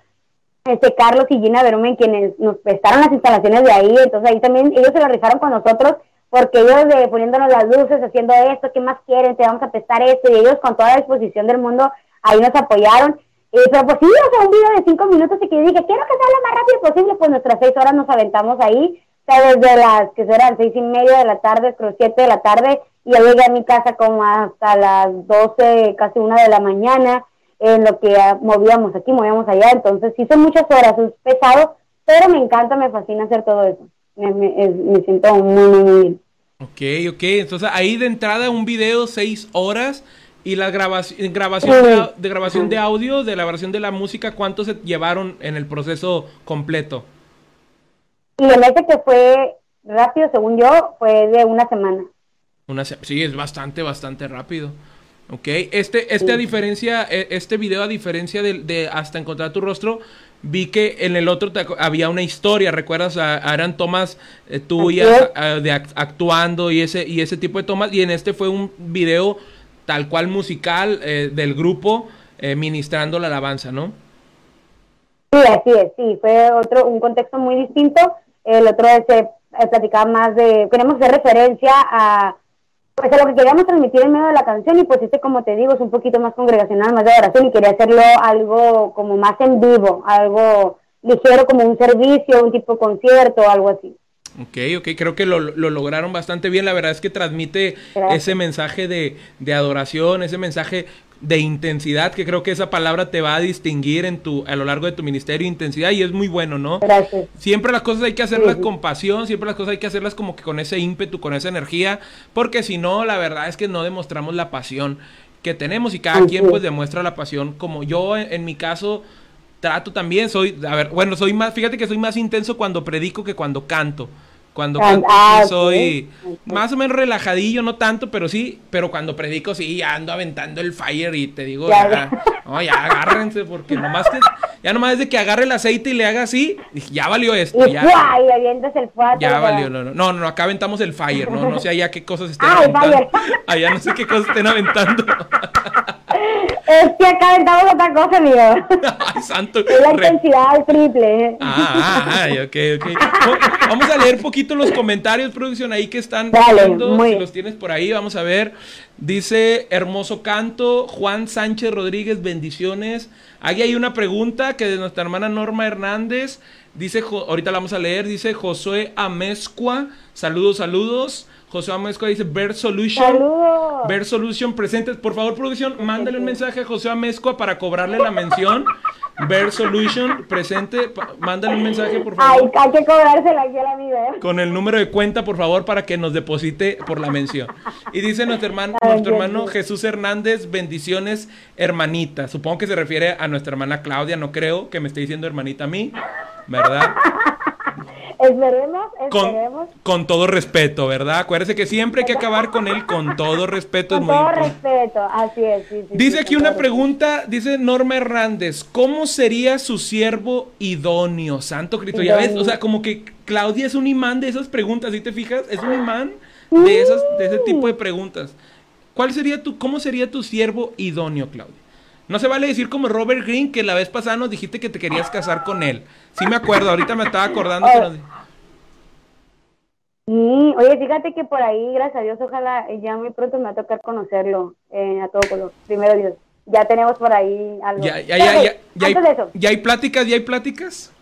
este Carlos y Gina Berumen quienes nos prestaron las instalaciones de ahí, entonces ahí también ellos se lo rifaron con nosotros porque ellos de, poniéndonos las luces, haciendo esto, ¿qué más quieren? Te vamos a prestar esto y ellos con toda la disposición del mundo ahí nos apoyaron. Y pero pues sí, o sea, un video de cinco minutos y que yo dije, quiero que sea lo más rápido posible, pues nuestras seis horas nos aventamos ahí, o sea, desde las que serán seis y media de la tarde, creo siete de la tarde, y ya llegué a mi casa como hasta las doce, casi una de la mañana, en lo que movíamos aquí, movíamos allá, entonces sí son muchas horas, es pesado, pero me encanta, me fascina hacer todo eso, me, me, siento muy, muy bien. Ok, ok. Entonces ahí de entrada un video seis horas y la grabación, grabación de, grabación de audio, de la grabación de la música, ¿cuánto se llevaron en el proceso completo? Y el ese que fue rápido, según yo, fue de una semana. Una se- sí, es bastante, bastante rápido. Ok, este, este a diferencia, e- este video a diferencia de, de Hasta encontrar tu rostro, vi que en el otro te había una historia, ¿recuerdas? Ah, eran tomas eh, tuyas de act- actuando y ese, y ese tipo de tomas, y en este fue un video tal cual musical eh, del grupo eh, ministrando la alabanza, ¿no? Sí, así es, sí, fue otro, un contexto muy distinto. El otro se eh, platicaba más de, queremos hacer referencia a, pues a lo que queríamos transmitir en medio de la canción y pues este, como te digo, es un poquito más congregacional, más de adoración y quería hacerlo algo como más en vivo, algo ligero como un servicio, un tipo de concierto, algo así. Ok, ok, creo que lo, lo lograron bastante bien. La verdad es que transmite Gracias. ese mensaje de, de adoración, ese mensaje de intensidad, que creo que esa palabra te va a distinguir en tu, a lo largo de tu ministerio, intensidad, y es muy bueno, ¿no? Gracias. Siempre las cosas hay que hacerlas Sí, sí. con pasión, siempre las cosas hay que hacerlas como que con ese ímpetu, con esa energía, porque si no, la verdad es que no demostramos la pasión que tenemos y cada quien pues es. demuestra la pasión como yo en, en mi caso trato también, soy, a ver, bueno, soy más, fíjate que soy más intenso cuando predico que cuando canto. Cuando Ah, ah, soy más o menos relajadillo, no tanto, pero sí, pero cuando predico sí ando aventando el fire y te digo, Ya, ya, ya. no, ya agárrense, porque nomás que, ya nomás de que agarre el aceite y le haga así, ya valió esto, Y ya. ¡fua! y avientas el fuego. Ya valió, no, no, no, acá aventamos el fire, no, no sé allá qué cosas estén Ah, el aventando. fire. Allá no sé qué cosas estén aventando. Es que acá aventamos otra cosa, amigo. Ay, santo. Es la intensidad al triple. Ah, ay, ok, ok. Vamos a leer poquito los comentarios, producción, ahí que están Dale, viendo, muy si los tienes por ahí, vamos a ver. Dice hermoso canto, Juan Sánchez Rodríguez, bendiciones. Ahí hay una pregunta que de nuestra hermana Norma Hernández, dice, ahorita la vamos a leer, dice Josué Amezcua, saludos, saludos. Josué Amezcua dice, Ver Solution. Saludos. Ver Solution presentes. Por favor, producción, mándale un mensaje a José Amezcua para cobrarle la mención. Ver Solution presente. Mándale un mensaje, por Ay, favor. hay que cobrársela aquí al amigo, ¿eh? Con el número de cuenta, por favor, para que nos deposite por la mención. Y dice nuestro hermano, Ay, nuestro hermano. Jesús Hernández, bendiciones, hermanita. Supongo que se refiere a nuestra hermana Claudia, no creo que me esté diciendo hermanita a mí, ¿verdad? Esperemos, Con, esperemos. con todo respeto, ¿verdad? Acuérdese que siempre hay que acabar con él con todo respeto. es Con muy todo importante. respeto, así es. Sí, sí, Dice sí, aquí una pregunta, dice Norma Hernández, ¿cómo sería su siervo idóneo? Santo Cristo, ya ves, o sea, como que Claudia es un imán de esas preguntas, ¿sí te fijas? Es un imán de esas, de ese tipo de preguntas. ¿Cuál sería tu, cómo sería tu siervo idóneo, Claudia? No se vale decir como Robert Green que la vez pasada nos dijiste que te querías casar con él. Sí me acuerdo, ahorita me estaba acordando que nos- Sí, oye, fíjate que por ahí, gracias a Dios, ojalá eh, ya muy pronto me va a tocar conocerlo eh, a todo color. Primero Dios. Ya tenemos por ahí algo. Ya, ya, ya, ok, ya, ya hay, antes de eso, ya hay pláticas, ya hay pláticas.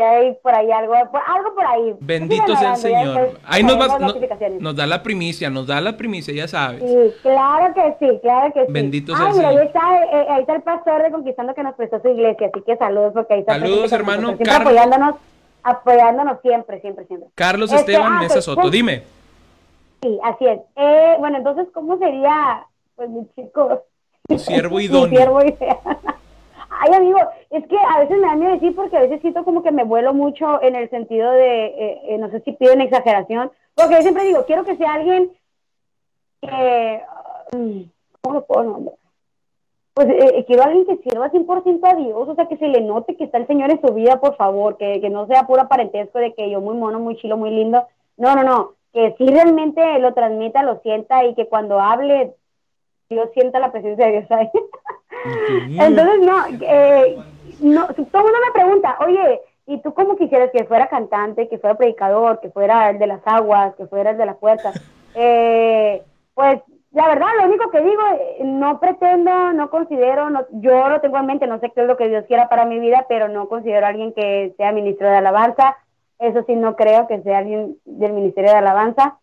Hay por ahí algo, algo por ahí. Bendito sea el Señor. después Ahí nos, no- notificaciones. nos da la primicia, nos da la primicia, ya sabes. Sí, claro que sí, claro que sí. Bendito sea Ay, el mira, ahí está, eh, ahí está el pastor de Conquistando que nos prestó su iglesia, así que saludos porque ahí está. Saludos, hermano Siempre apoyándonos, apoyándonos siempre, siempre, siempre. Carlos Este, Esteban ah, Mesa pues, Soto, pues, dime. Sí, así es. Eh, bueno, entonces, ¿cómo sería, pues, mi chico? Tu siervo Mi idóneo. siervo ideal. Ay amigo, es que a veces me da miedo decir porque a veces siento como que me vuelo mucho en el sentido de, eh, eh, no sé si pido una exageración, porque yo siempre digo, quiero que sea alguien que, mm, ¿cómo lo puedo nombrar? Pues eh, eh, quiero a alguien que sirva 100% a Dios, o sea, que se le note que está el Señor en su vida, por favor, que, que no sea puro parentesco de que yo muy mono, muy chilo, muy lindo. No, no, no, que sí realmente lo transmita, lo sienta y que cuando hable, Dios sienta la presencia de Dios ahí. Entonces, no, eh, no, todo el mundo me pregunta, oye, ¿y tú cómo quisieras que fuera cantante, que fuera predicador, que fuera el de las aguas, que fuera el de la puerta? Eh, pues la verdad, lo único que digo, eh, no pretendo, no considero, no, yo lo tengo en mente, no sé qué es lo que Dios quiera para mi vida, pero no considero a alguien que sea ministro de alabanza. Eso sí, no creo que sea alguien del ministerio de alabanza.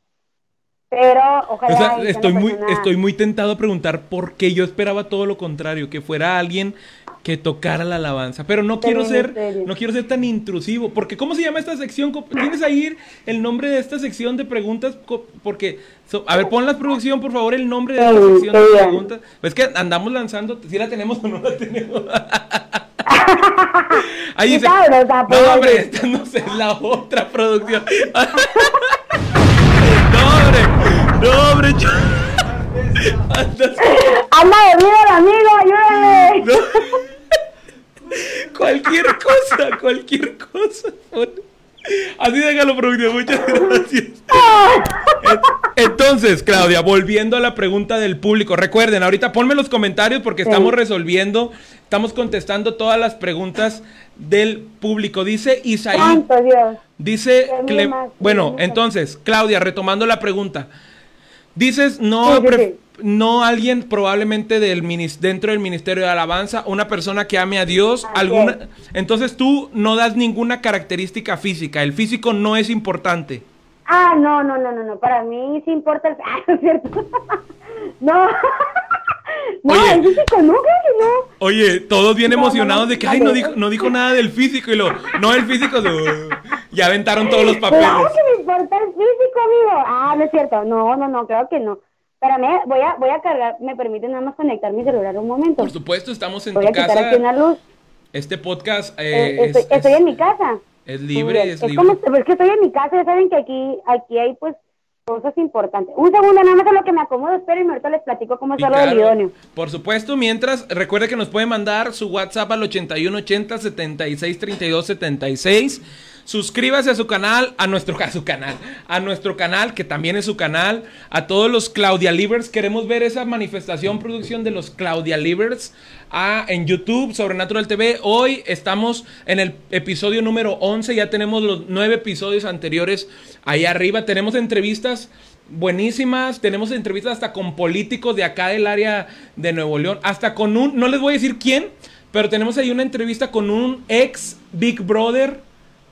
Pero ojalá. O sea, estoy muy, persona- estoy muy tentado a preguntar por qué yo esperaba todo lo contrario, que fuera alguien que tocara la alabanza. Pero no quiero ser, no quiero ser tan intrusivo. Porque, ¿cómo se llama esta sección? ¿Tienes ahí el nombre de esta sección de preguntas? Porque, so- a ver, pon la producción, por favor, el nombre de esta sección de preguntas. Es que andamos lanzando, si la tenemos o no la tenemos. Ahí dice, pues, no, hombre, sí. esta no sé, es la otra producción. no, hombre, no, hombre, yo- Andas- ¡Anda de vida el amigo! ¡Ayúdame! no. Cualquier cosa, cualquier cosa. pon. Así Muchas gracias. Entonces, Claudia, volviendo a la pregunta del público, recuerden, ahorita ponme los comentarios porque Sí. estamos resolviendo, estamos contestando todas las preguntas del público. Dice Isaí, dice, Cle- más, bueno, entonces, Claudia, retomando la pregunta, dices no, Sí, sí, pref- sí. No alguien probablemente del dentro del ministerio de alabanza, una persona que ame a Dios, alguna, es. entonces tú no das ninguna característica física, el físico no es importante. Ah, no, no, no, no, no. Para mí sí importa el. Ah, no es cierto. no. no, Oye. el físico no, creo que no. Oye, todos bien emocionados de que, ay, no dijo, no dijo nada del físico y lo, no, el físico, ya aventaron todos los papeles. Claro que me importa el físico, amigo. Ah, no es cierto. No, no, no, creo que no. Espérame, voy a, voy a cargar. ¿Me permite nada más conectar mi celular un momento? Por supuesto, estamos en Voy tu a casa. aquí una luz. Este podcast Eh, eh, estoy, es, estoy es- en mi casa. es libre, Sí, es es libre. como, pues, es que estoy en mi casa, ya saben que aquí, aquí hay pues cosas importantes. Un segundo, nada más en lo que me acomodo, espérenme, ahorita les platico cómo está lo del idóneo. Por supuesto, mientras, recuerde que nos puede mandar su WhatsApp al 8180 76 32 76. Suscríbase a su canal, a nuestro a su canal, a nuestro canal, que también es su canal, a todos los Claudia Livers. Queremos ver esa manifestación, producción de los Claudia Livers ah, en YouTube, Sobrenatural TV. Hoy estamos en el episodio número 11, ya tenemos los nueve episodios anteriores ahí arriba. Tenemos entrevistas buenísimas. Tenemos entrevistas hasta con políticos de acá del área de Nuevo León. Hasta con un, no les voy a decir quién, pero tenemos ahí una entrevista con un ex Big Brother.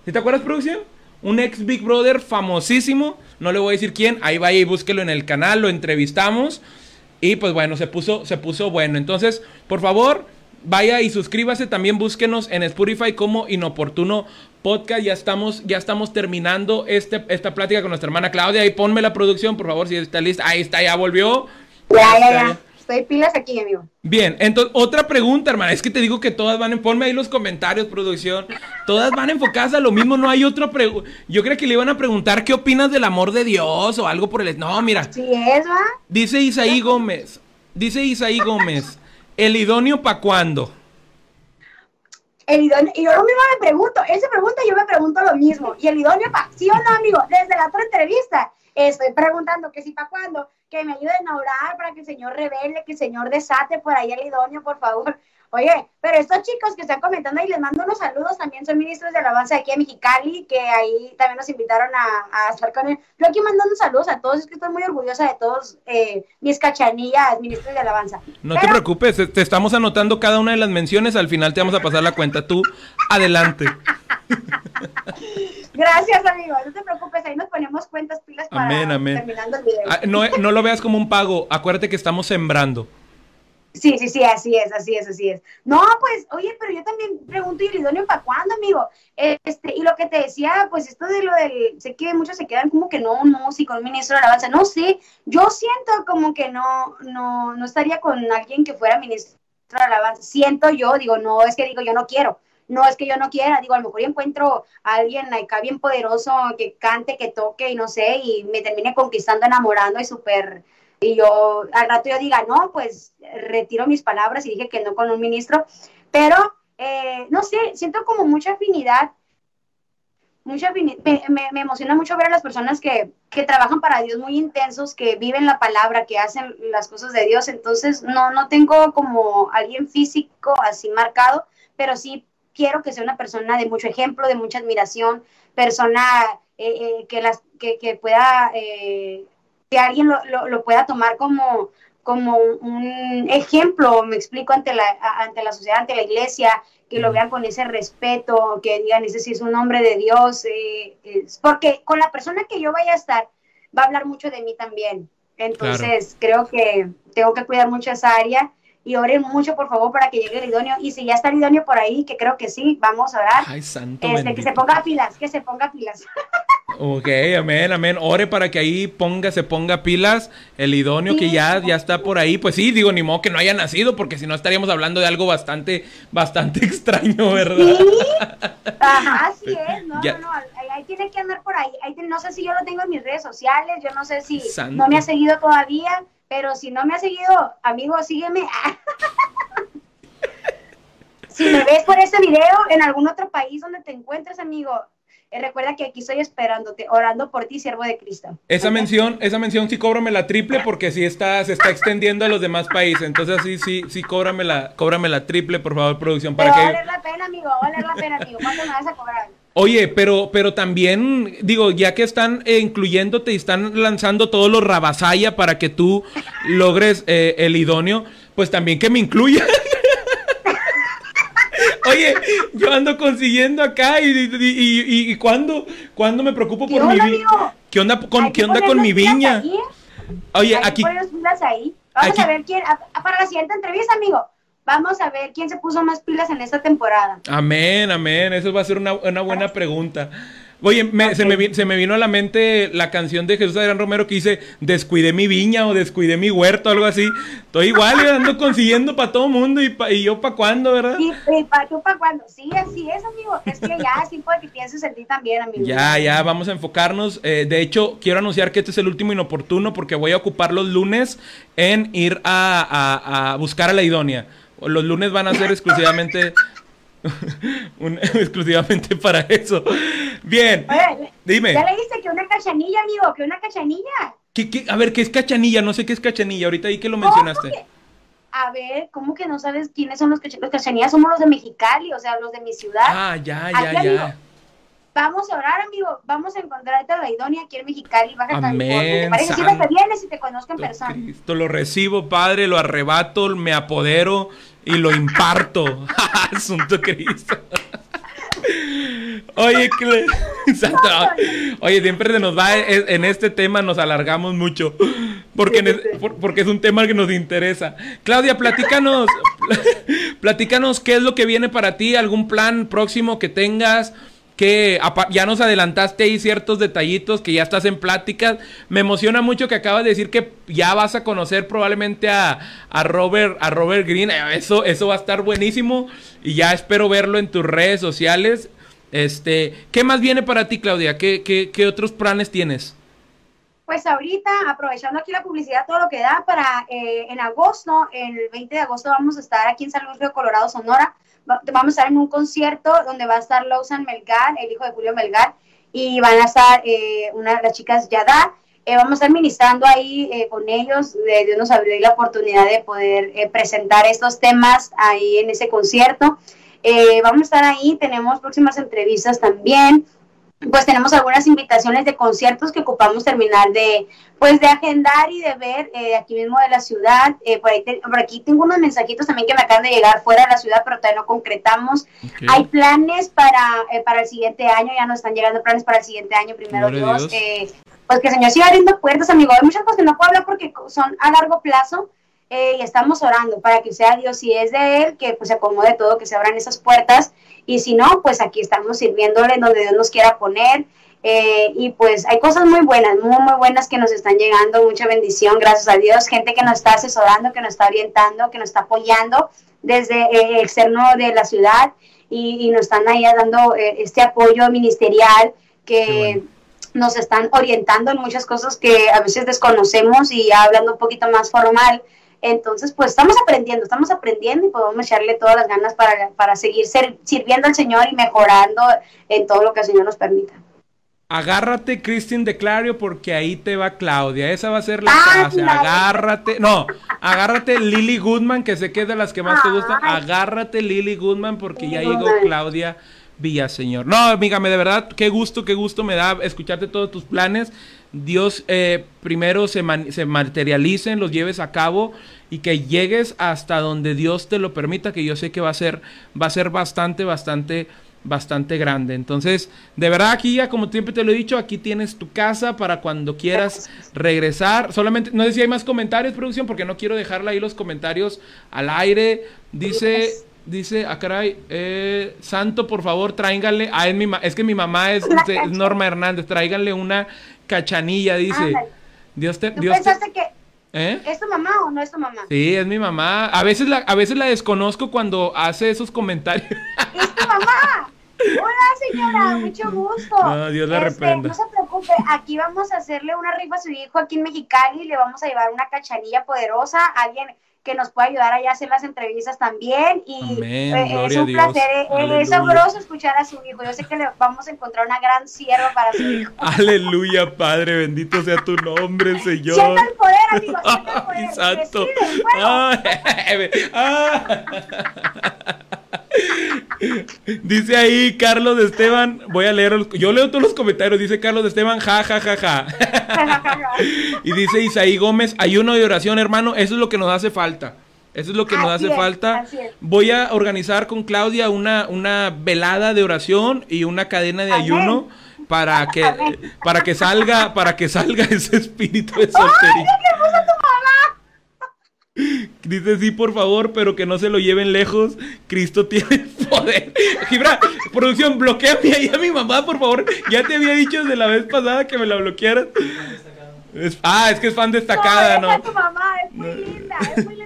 ¿Sí te acuerdas, producción? Un ex Big Brother famosísimo. No le voy a decir quién. Ahí vaya y búsquelo en el canal. Lo entrevistamos. Y pues bueno, se puso, se puso bueno. Entonces, por favor, vaya y suscríbase. También búsquenos en Spotify como Inoportuno Podcast. Ya estamos, ya estamos terminando este, esta plática con nuestra hermana Claudia. Ahí ponme la producción, por favor, si está lista. Ahí está, ya volvió. Ya, ya, Está ya. Estoy pilas aquí, amigo. Bien, entonces, otra pregunta, hermana. Es que te digo que todas van en. Ponme ahí los comentarios, producción. Todas van enfocadas a lo mismo. No hay otra pregunta. Yo creo que le iban a preguntar qué opinas del amor de Dios o algo por el. No, mira. Sí es, ¿va? Dice Isaí Gómez. Dice Isaí Gómez. ¿El idóneo para cuándo? El idóneo, y yo lo mismo me pregunto, él se pregunta y yo me pregunto lo mismo. ¿Y el idóneo para sí o no, amigo? Desde la otra entrevista estoy preguntando que si para cuándo, que me ayuden a orar para que el Señor revele, que el Señor desate por ahí el idóneo, por favor. Oye, pero estos chicos que están comentando y les mando unos saludos, también son ministros de alabanza aquí en Mexicali, que ahí también nos invitaron a, a estar con él. Yo aquí mandando saludos a todos, es que estoy muy orgullosa de todos eh, mis cachanillas, ministros de alabanza. No te preocupes, te estamos anotando cada una de las menciones. Al final te vamos a pasar la cuenta. Tú, adelante. Gracias, amigo. No te preocupes, ahí nos ponemos cuentas pilas para Amén, amén. terminando el video. Ah, No, no lo veas como un pago. Acuérdate que estamos sembrando. Sí, sí, sí, así es, así es, así es. No, pues, oye, pero yo también pregunto, ¿y el idóneo para cuándo, amigo? Este, y lo que te decía, pues esto de lo del, sé que muchos se quedan como que no, un músico, un ministro de alabanza, no sé, yo siento como que no, no, no estaría con alguien que fuera ministro de alabanza. Siento yo, digo, no es que digo yo no quiero, no es que yo no quiera, digo, a lo mejor yo encuentro a alguien acá bien poderoso que cante, que toque y no sé, y me termine conquistando, enamorando y súper, y yo al rato yo diga, no, pues retiro mis palabras y dije que no con un ministro, pero eh, no sé, siento como mucha afinidad, mucha me, me, emociona mucho ver a las personas que, que, trabajan para Dios muy intensos, que viven la palabra, que hacen las cosas de Dios, entonces no, no tengo como alguien físico así marcado, pero sí quiero que sea una persona de mucho ejemplo, de mucha admiración, persona eh, eh, que, las, que, que pueda, eh, que alguien lo, lo, pueda tomar como, como un ejemplo, me explico, ante la, ante la sociedad, ante la iglesia, que lo vean con ese respeto, que digan, ese sí es un hombre de Dios, porque con la persona que yo vaya a estar, va a hablar mucho de mí también. Entonces, creo que tengo que cuidar mucho esa área y oren mucho, por favor, para que llegue el idóneo. Y si ya está el idóneo por ahí, que creo que sí, vamos a orar. Ay, santo este, que se ponga pilas, que se ponga pilas. Ok, amén, amén. Ore para que ahí ponga, se ponga pilas el idóneo que ya, ya está por ahí. Pues sí, digo, ni modo que no haya nacido, porque si no estaríamos hablando de algo bastante, bastante extraño, ¿verdad? Sí, ajá, así es, no, no, no, ahí, tiene que andar por ahí. ahí. No sé si yo lo tengo en mis redes sociales, yo no sé si no me ha seguido todavía, pero si no me ha seguido, amigo, sígueme. si me ves por este video en algún otro país donde te encuentres, amigo, eh, recuerda que aquí estoy esperándote, orando por ti, siervo de Cristo. Esa mención, esa mención sí cóbrame la triple porque sí está, se está extendiendo a los demás países. Entonose sí, sí, sí, cóbrame la, cóbrame la triple, por favor, producción. Para Pero que... va a valer la pena, amigo, va a valer la pena, amigo. ¿Cuánto me vas a cobrar? Oye, pero, pero también, digo, ya que están eh, incluyéndote y están lanzando todos los rabasaya para que tú logres eh, el idóneo, pues también que me incluya. Oye, yo ando consiguiendo acá y, y, y, ¿cuándo, me preocupo por mi viña? ¿Qué onda con, ¿qué onda con mi viña? Oye, aquí... Vamos a ver quién, para la siguiente entrevista, amigo Vamos a ver quién se puso más pilas en esta temporada. Amén, amén. Eso va a ser una, buena pregunta. Oye, se, me, se, me, vino a la mente la canción de Jesús Adrián Romero que dice descuidé mi viña o descuidé mi huerto, algo así. Estoy igual, ando consiguiendo para todo mundo y, y yo para cuándo, ¿verdad? Sí, para tú para cuándo. Sí, así es, amigo. Es que ya es tiempo de que pienses en ti también, amigo. Ya, ya, vamos a enfocarnos. Eh, de hecho, quiero anunciar que este es el último inoportuno porque voy a ocupar los lunes en ir a, a buscar a la idónea. Los lunes van a ser exclusivamente exclusivamente para eso. Bien. dime. Ya le dice que una cachanilla, amigo, que una cachanilla. ¿Qué, A ver, ¿qué es cachanilla? No sé qué es cachanilla. Ahorita ahí que lo mencionaste. A ver, ¿cómo que no sabes quiénes son los cachanillas? Los cachanillas somos los de Mexicali, o sea, los de mi ciudad. Ah, ya, ya, ya. Vamos a orar, amigo. Vamos a encontrarte a la idónea aquí en Mexicali, Baja Amén, ¿Te parece si te vienes y te conozco en persona? Cristo, lo recibo, Padre, lo arrebato, me apodero y lo imparto. Asunto Cristo. Oye, oye, siempre se nos va en este tema, nos alargamos mucho, porque, porque es un tema que nos interesa. Claudia, platícanos, platícanos qué es lo que viene para ti, algún plan próximo que tengas, que ya nos adelantaste ahí ciertos detallitos, que ya estás en pláticas. Me emociona mucho que acabas de decir que ya vas a conocer probablemente a, Robert, a Robert Green. Eso, eso va a estar buenísimo y ya espero verlo en tus redes sociales. Este, ¿qué más viene para ti, Claudia? ¿Qué, qué, otros planes tienes? Pues ahorita, aprovechando aquí la publicidad, todo lo que da para eh, en agosto, el 20 de agosto vamos a estar aquí en San Luis Río Colorado, Sonora, vamos a estar en un concierto donde va a estar Lawson Melgar, el hijo de Julio Melgar, y van a estar eh, una las chicas Yada. Eh, vamos a estar ministrando ahí eh, con ellos. Dios nos abrió la oportunidad de poder presentar estos temas ahí en ese concierto. vamos a estar ahí, tenemos próximas entrevistas también pues tenemos algunas invitaciones de conciertos que ocupamos terminar de, pues de agendar y de ver eh, aquí mismo de la ciudad. Eh, por, aquí tengo unos mensajitos también que me acaban de llegar fuera de la ciudad, pero todavía no concretamos. Hay planes para, eh, para el siguiente año, ya nos están llegando planes para el siguiente año, primero Dios. pues que el Señor siga abriendo puertas, amigo. Hay muchas cosas que no puedo hablar porque son a largo plazo. Y estamos orando para que sea Dios, si es de Él, que pues se acomode todo, que se abran esas puertas y si no, pues aquí estamos sirviéndole donde Dios nos quiera poner. Eh, y pues hay cosas muy buenas, muy, muy buenas que nos están llegando, mucha bendición, gracias a Dios, gente que nos está asesorando, que nos está orientando, que nos está apoyando, desde eh, externo de la ciudad y, y nos están ahí dando eh, este apoyo ministerial que nos están orientando en muchas cosas que a veces desconocemos y ya hablando un poquito más formal. Entonces, pues estamos aprendiendo, estamos aprendiendo y podemos echarle todas las ganas para, para seguir ser- sirviendo al Señor y mejorando en todo lo que el Señor nos permita. Agárrate, Christine de Clario, porque ahí te va Claudia. Esa va a ser la Ah, clase. claro. Agárrate. No, agárrate Lily Goodman, que sé que es de las que más te gustan. Ay. Agárrate Lily Goodman, porque ya llegó. Claudia Villaseñor. No, amígame, de verdad, qué gusto, qué gusto me da escucharte todos tus planes. Dios eh, primero se, se materialicen, los lleves a cabo y que llegues hasta donde Dios te lo permita, que yo sé que va a ser, va a ser bastante, bastante, bastante grande. Entonces, de verdad aquí ya, como siempre te lo he dicho, aquí tienes tu casa para cuando quieras regresar. Solamente, no sé si hay más comentarios, producción, porque no quiero dejarla ahí los comentarios al aire. Dice, dice, ah, caray, eh, Santo, por favor, tráiganle, ah, es, mi ma- es que mi mamá es, es. Norma Hernández, tráiganle una cachanilla, dice. Dios te, ¿Tú Dios te, pensaste que ¿eh? es tu mamá o no es tu mamá? Sí, es mi mamá. A veces la, a veces la desconozco cuando hace esos comentarios. ¡Es tu mamá! Hola señora, mucho gusto. No, Dios la Este, reprenda. No se preocupe, aquí vamos a hacerle una rifa a su hijo aquí en Mexicali, le vamos a llevar una cachanilla poderosa, alguien que nos pueda ayudar allá a hacer las entrevistas también y Amén, eh, es un placer, eh, Aleluya. es sabroso escuchar a su hijo, yo sé que le vamos a encontrar una gran sierva para su hijo. Aleluya, Padre, bendito sea tu nombre, Señor. Sienta el poder, amigo, sienta el poder. Santo. Ay, ah. Dice ahí Carlos de Esteban, voy a leer, los- yo leo todos los comentarios, dice Carlos de Esteban, ja, ja, ja, ja. Y dice Isaí Gómez, ayuno y oración, hermano, eso es lo que nos hace falta. Eso es lo que nos hace es, falta. Voy a organizar con Claudia una, una velada de oración y una cadena de Amén. ayuno para que, para que salga, para que salga ese espíritu de ¡Ay, soltería. mira qué hermosa tu mamá! Dice sí, por favor, pero que no se lo lleven lejos. Cristo tiene poder. Gibra, producción, bloqueame ahí a mi mamá, por favor. Ya te había dicho desde la vez pasada que me la bloquearas. Es- ah, es que es fan destacada, no, deja ¿no? a tu mamá, es muy linda, es muy linda.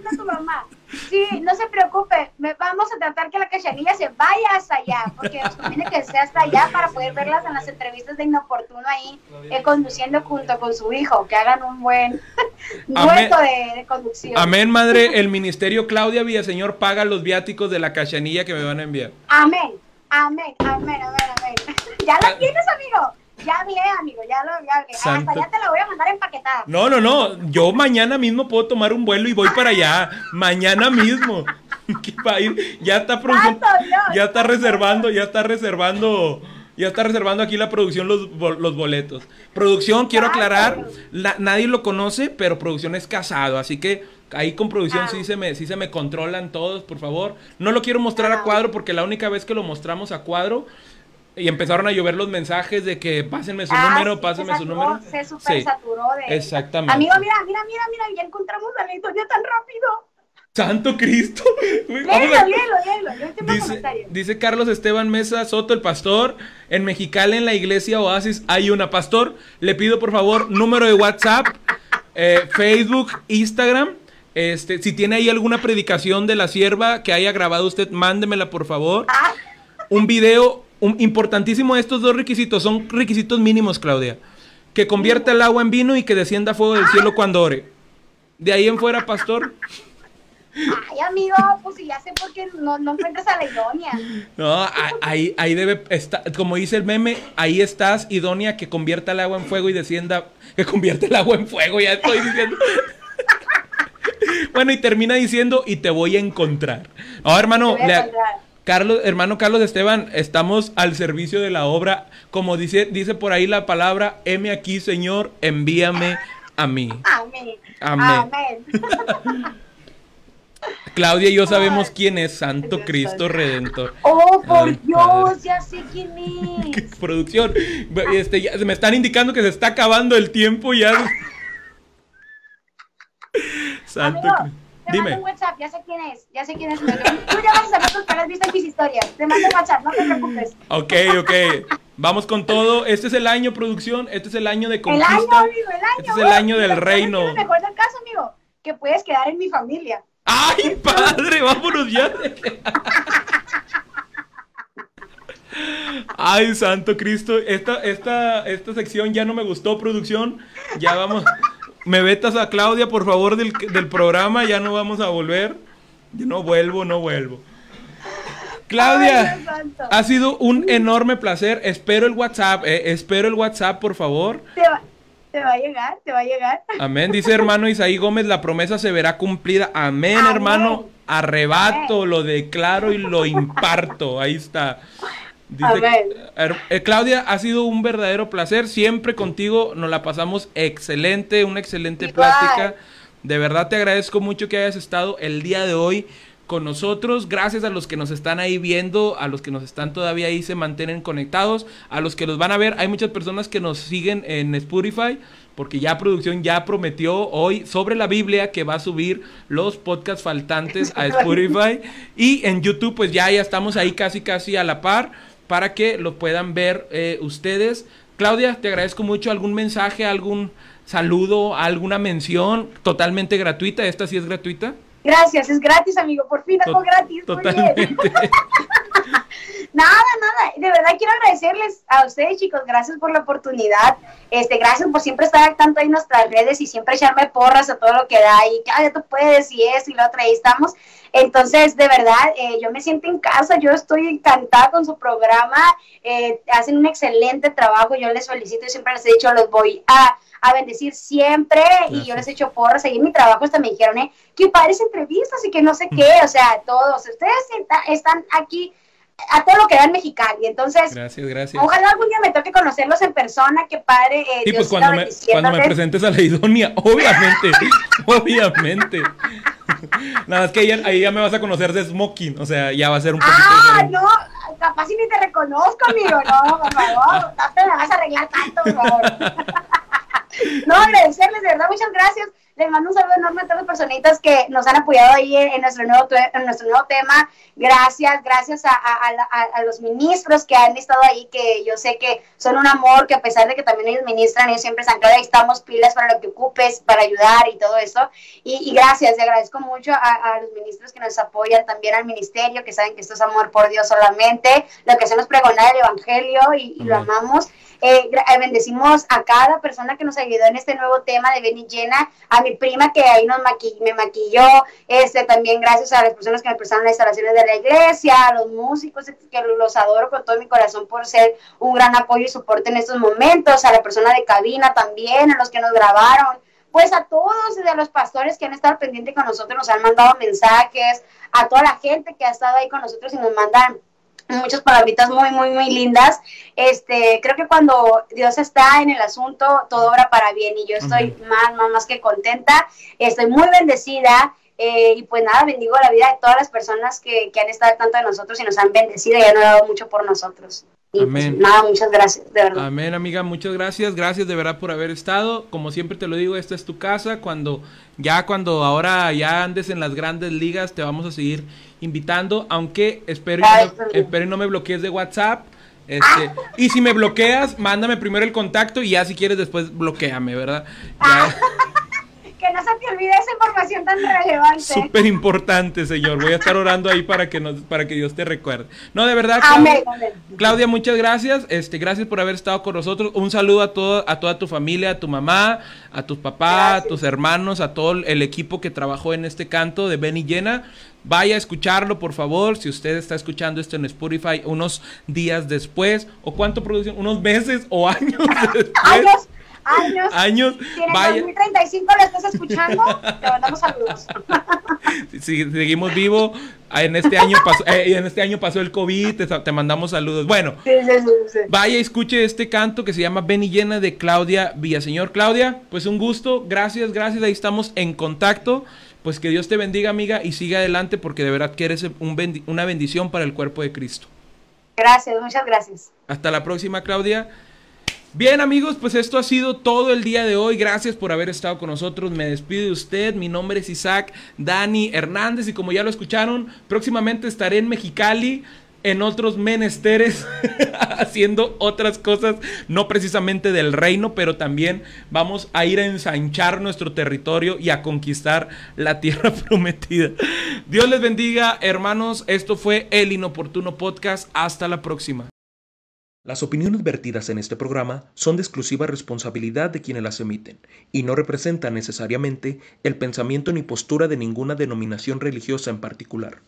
Sí, no se preocupe, me- vamos a tratar que la cachanilla se vaya hasta allá, porque nos conviene que esté hasta allá para poder verlas en las entrevistas de Inoportuno ahí, eh, conduciendo junto con su hijo, que hagan un buen dueto de, de conducción. Amén, madre. El ministerio Claudia Villaseñor paga los viáticos de la cachanilla que me van a enviar. Amén, amén, amén, amén, amén. ¿Ya la tienes, amigo? Ya hablé, amigo, ya lo ya hablé. Santo. Hasta allá te la voy a mandar empaquetada. No, no, no. Yo mañana mismo puedo tomar un vuelo y voy para allá. Mañana mismo. Ya está producción. Ya está reservando, ya está reservando. Ya está reservando aquí la producción los, los boletos. Producción, quiero aclarar, la- nadie lo conoce, pero producción es casado, así que ahí con producción Ah. sí se me sí se me controlan todos, por favor. No lo quiero mostrar a cuadro porque la única vez que lo mostramos a cuadro y empezaron a llover los mensajes de que pásenme su Ah, número, sí, pásenme se su saturó, número. Se super Sí. saturó de. Exactamente. Amigo, mira, mira, mira, mira, ya encontramos a la historia tan rápido. Santo Cristo. Léelo, a- léelo, léelo. Yo dice Carlos Esteban Mesa Soto, el pastor. En Mexicali, en la iglesia Oasis, hay una pastor. Le pido por favor número de WhatsApp, eh, Facebook, Instagram. Este, si tiene ahí alguna predicación de la sierva que haya grabado usted, mándemela por favor. Ah, Un video, un, importantísimo estos dos requisitos, son requisitos mínimos, Claudia. Que convierta el agua en vino y que descienda fuego del cielo cuando ore. De ahí en fuera, pastor. ay, amigo, pues si ya sé por qué no, no encuentras a la idónea. No, ahí, ahí debe estar, como dice el meme, ahí estás, idónea, que convierta el agua en fuego y descienda, que convierte el agua en fuego, ya estoy diciendo. bueno, y termina diciendo, y te voy a encontrar. No, hermano, le-. Carlos, hermano Carlos Esteban, estamos al servicio de la obra, como dice, dice por ahí la palabra, heme aquí, Señor, envíame a mí. Amén. Amén. Amén. Claudia y yo sabemos quién es Santo Dios Cristo. Redentor. Oh, por Ay, Dios, padre. ya sé quién ¿Qué es. producción? Este, ya, me están indicando que se está acabando el tiempo ya. Santo Amigo, Mando Dime. un WhatsApp, ya sé quién es, ya sé quién es. Tú ya vas a saber porque lo has visto en mis historias. Te mando un WhatsApp, no te preocupes. Ok, ok. Vamos con todo. Este es el año, producción. Este es el año de El conquista. año, amigo, el año. Este es el año del Pero ¿sabes reino. lo mejor del caso, amigo, que puedes quedar en mi familia. ¡Ay, padre! ¡Vámonos ya! Ay, santo Cristo. Esta, esta, esta sección ya no me gustó, producción. Ya vamos. Me vetas a Claudia, por favor, del, del programa. Ya no vamos a volver. Yo no vuelvo, no vuelvo. Claudia, Ay, ha sido un enorme placer. Espero el WhatsApp, eh, espero el WhatsApp, por favor. Te va, te va a llegar, te va a llegar. Amén. Dice hermano Isaí Gómez, la promesa se verá cumplida. Amén, Amén. hermano. Arrebato, lo declaro y lo imparto. Ahí está. Dice, her- eh, Claudia, ha sido un verdadero placer. Siempre contigo nos la pasamos excelente, una excelente Igual. plática. De verdad te agradezco mucho que hayas estado el día de hoy con nosotros. Gracias a los que nos están ahí viendo, a los que nos están todavía ahí se mantienen conectados, a los que los van a ver. Hay muchas personas que nos siguen en Spotify porque ya producción ya prometió hoy sobre la Biblia que va a subir los podcasts faltantes a Spotify y en YouTube pues ya ya estamos ahí casi casi a la par para que lo puedan ver eh, ustedes. Claudia, te agradezco mucho algún mensaje, algún saludo, alguna mención totalmente gratuita. Esta sí es gratuita. Gracias, es gratis, amigo. Por fin algo gratis. Totalmente. Nada, nada. De verdad quiero agradecerles a ustedes, chicos. Gracias por la oportunidad. Este, gracias por siempre estar tanto ahí en nuestras redes y siempre echarme porras a todo lo que da. Y claro, tú puedes y eso y lo otro. Ahí estamos. Entonces, de verdad, eh, yo me siento en casa. Yo estoy encantada con su programa. Eh, hacen un excelente trabajo. Yo les felicito y siempre les he dicho, los voy a, a bendecir siempre. Y yo les he hecho porras. En mi trabajo hasta me dijeron, eh, que padres entrevistas y que no sé qué. O sea, todos. Ustedes está- están aquí a todo lo que da en Mexicali. Entonces, Gracias, gracias. ojalá algún día me toque conocerlos en persona, que padre. Eh, Y pues Dios cuando me, cuando me presentes a la idonia, obviamente, obviamente. Nada, es que ahí, ya- ahí ya me vas a conocer de smoking, o sea, ya va a ser un poquito Ah, no, capaz si ni te reconozco, amigo, no, por favor, no te me vas a arreglar tanto, por favor. No, agradecerles, de verdad, muchas gracias. Les mando un saludo enorme a todas las personitas que nos han apoyado ahí en, en nuestro, nuevo, en nuestro nuevo tema. Gracias, gracias a, a- a los ministros que han estado ahí, que yo sé que son un amor, que a pesar de que también ellos ministran, ellos siempre están claro, ahí estamos pilas para lo que ocupes, para ayudar y todo eso. Y, y gracias, le agradezco mucho a, a los ministros que nos apoyan, también al ministerio, que saben que esto es amor por Dios solamente, lo que hacemos pregonar el evangelio y, y lo amamos. Eh, eh, bendecimos a cada persona que nos ayudó en este nuevo tema de Beni Llena, a mi prima que ahí nos maqui- me maquilló, este también gracias a las personas que me prestaron las instalaciones de la iglesia, a los músicos que los adoro con todo mi corazón por ser un gran apoyo y soporte en estos momentos, a la persona de cabina también, a los que nos grabaron, pues a todos, desde los pastores que han estado pendientes con nosotros, nos han mandado mensajes, a toda la gente que ha estado ahí con nosotros y nos mandan muchas palabritas muy, muy, muy lindas. Este, creo que cuando Dios está en el asunto, todo obra para bien y yo estoy más, más, más que contenta. Estoy muy bendecida. eh, y pues nada, bendigo la vida de todas las personas que, que han estado al tanto de nosotros y nos han bendecido y han dado mucho por nosotros. Y pues, Amén. nada, muchas gracias, de verdad. Amén, amiga, muchas gracias. Gracias de verdad por haber estado. Como siempre te lo digo, esta es tu casa. Cuando ya cuando ahora ya andes en las grandes ligas, te vamos a seguir invitando, aunque espero y Ay, no, espero y no me bloquees de WhatsApp. Este, y si me bloqueas, mándame primero el contacto y ya si quieres después bloqueame, ¿verdad? Ya, Que no se te olvide esa información tan relevante. súper importante, señor. Voy a estar orando ahí para que nos, para que Dios te recuerde. No, de verdad, Amén, Claudia. Claudia, muchas gracias. Este, gracias por haber estado con nosotros. Un saludo a todo, a toda tu familia, a tu mamá, a tus papás, a tus hermanos, a todo el equipo que trabajó en este canto de Benny Llena. Vaya a escucharlo, por favor. Si usted está escuchando esto en Spotify unos días después, o cuánto producción, unos meses o años después. Años, años. Años, Si en el vaya. 2035 lo estás escuchando, te mandamos saludos. Si seguimos vivos, en este año pasó, eh, en este año pasó el COVID, te, te mandamos saludos. Bueno, Sí, sí, sí, sí. Vaya, escuche este canto que se llama Ven y llena de Claudia Villaseñor. Claudia, pues un gusto, gracias, gracias, ahí estamos en contacto. Pues que Dios te bendiga, amiga, y siga adelante porque de verdad que eres un bendi- una bendición para el cuerpo de Cristo. Gracias, muchas gracias. Hasta la próxima, Claudia. Bien amigos, pues esto ha sido todo el día de hoy. Gracias por haber estado con nosotros. Me despido de usted. Mi nombre es Isaac Dani Hernández y como ya lo escucharon, próximamente estaré en Mexicali en otros menesteres, haciendo otras cosas, no precisamente del reino, pero también vamos a ir a ensanchar nuestro territorio y a conquistar la tierra prometida. Dios les bendiga, hermanos. Esto fue el Inoportuno Podcast. Hasta la próxima. Las opiniones vertidas en este programa son de exclusiva responsabilidad de quienes las emiten y no representan necesariamente el pensamiento ni postura de ninguna denominación religiosa en particular.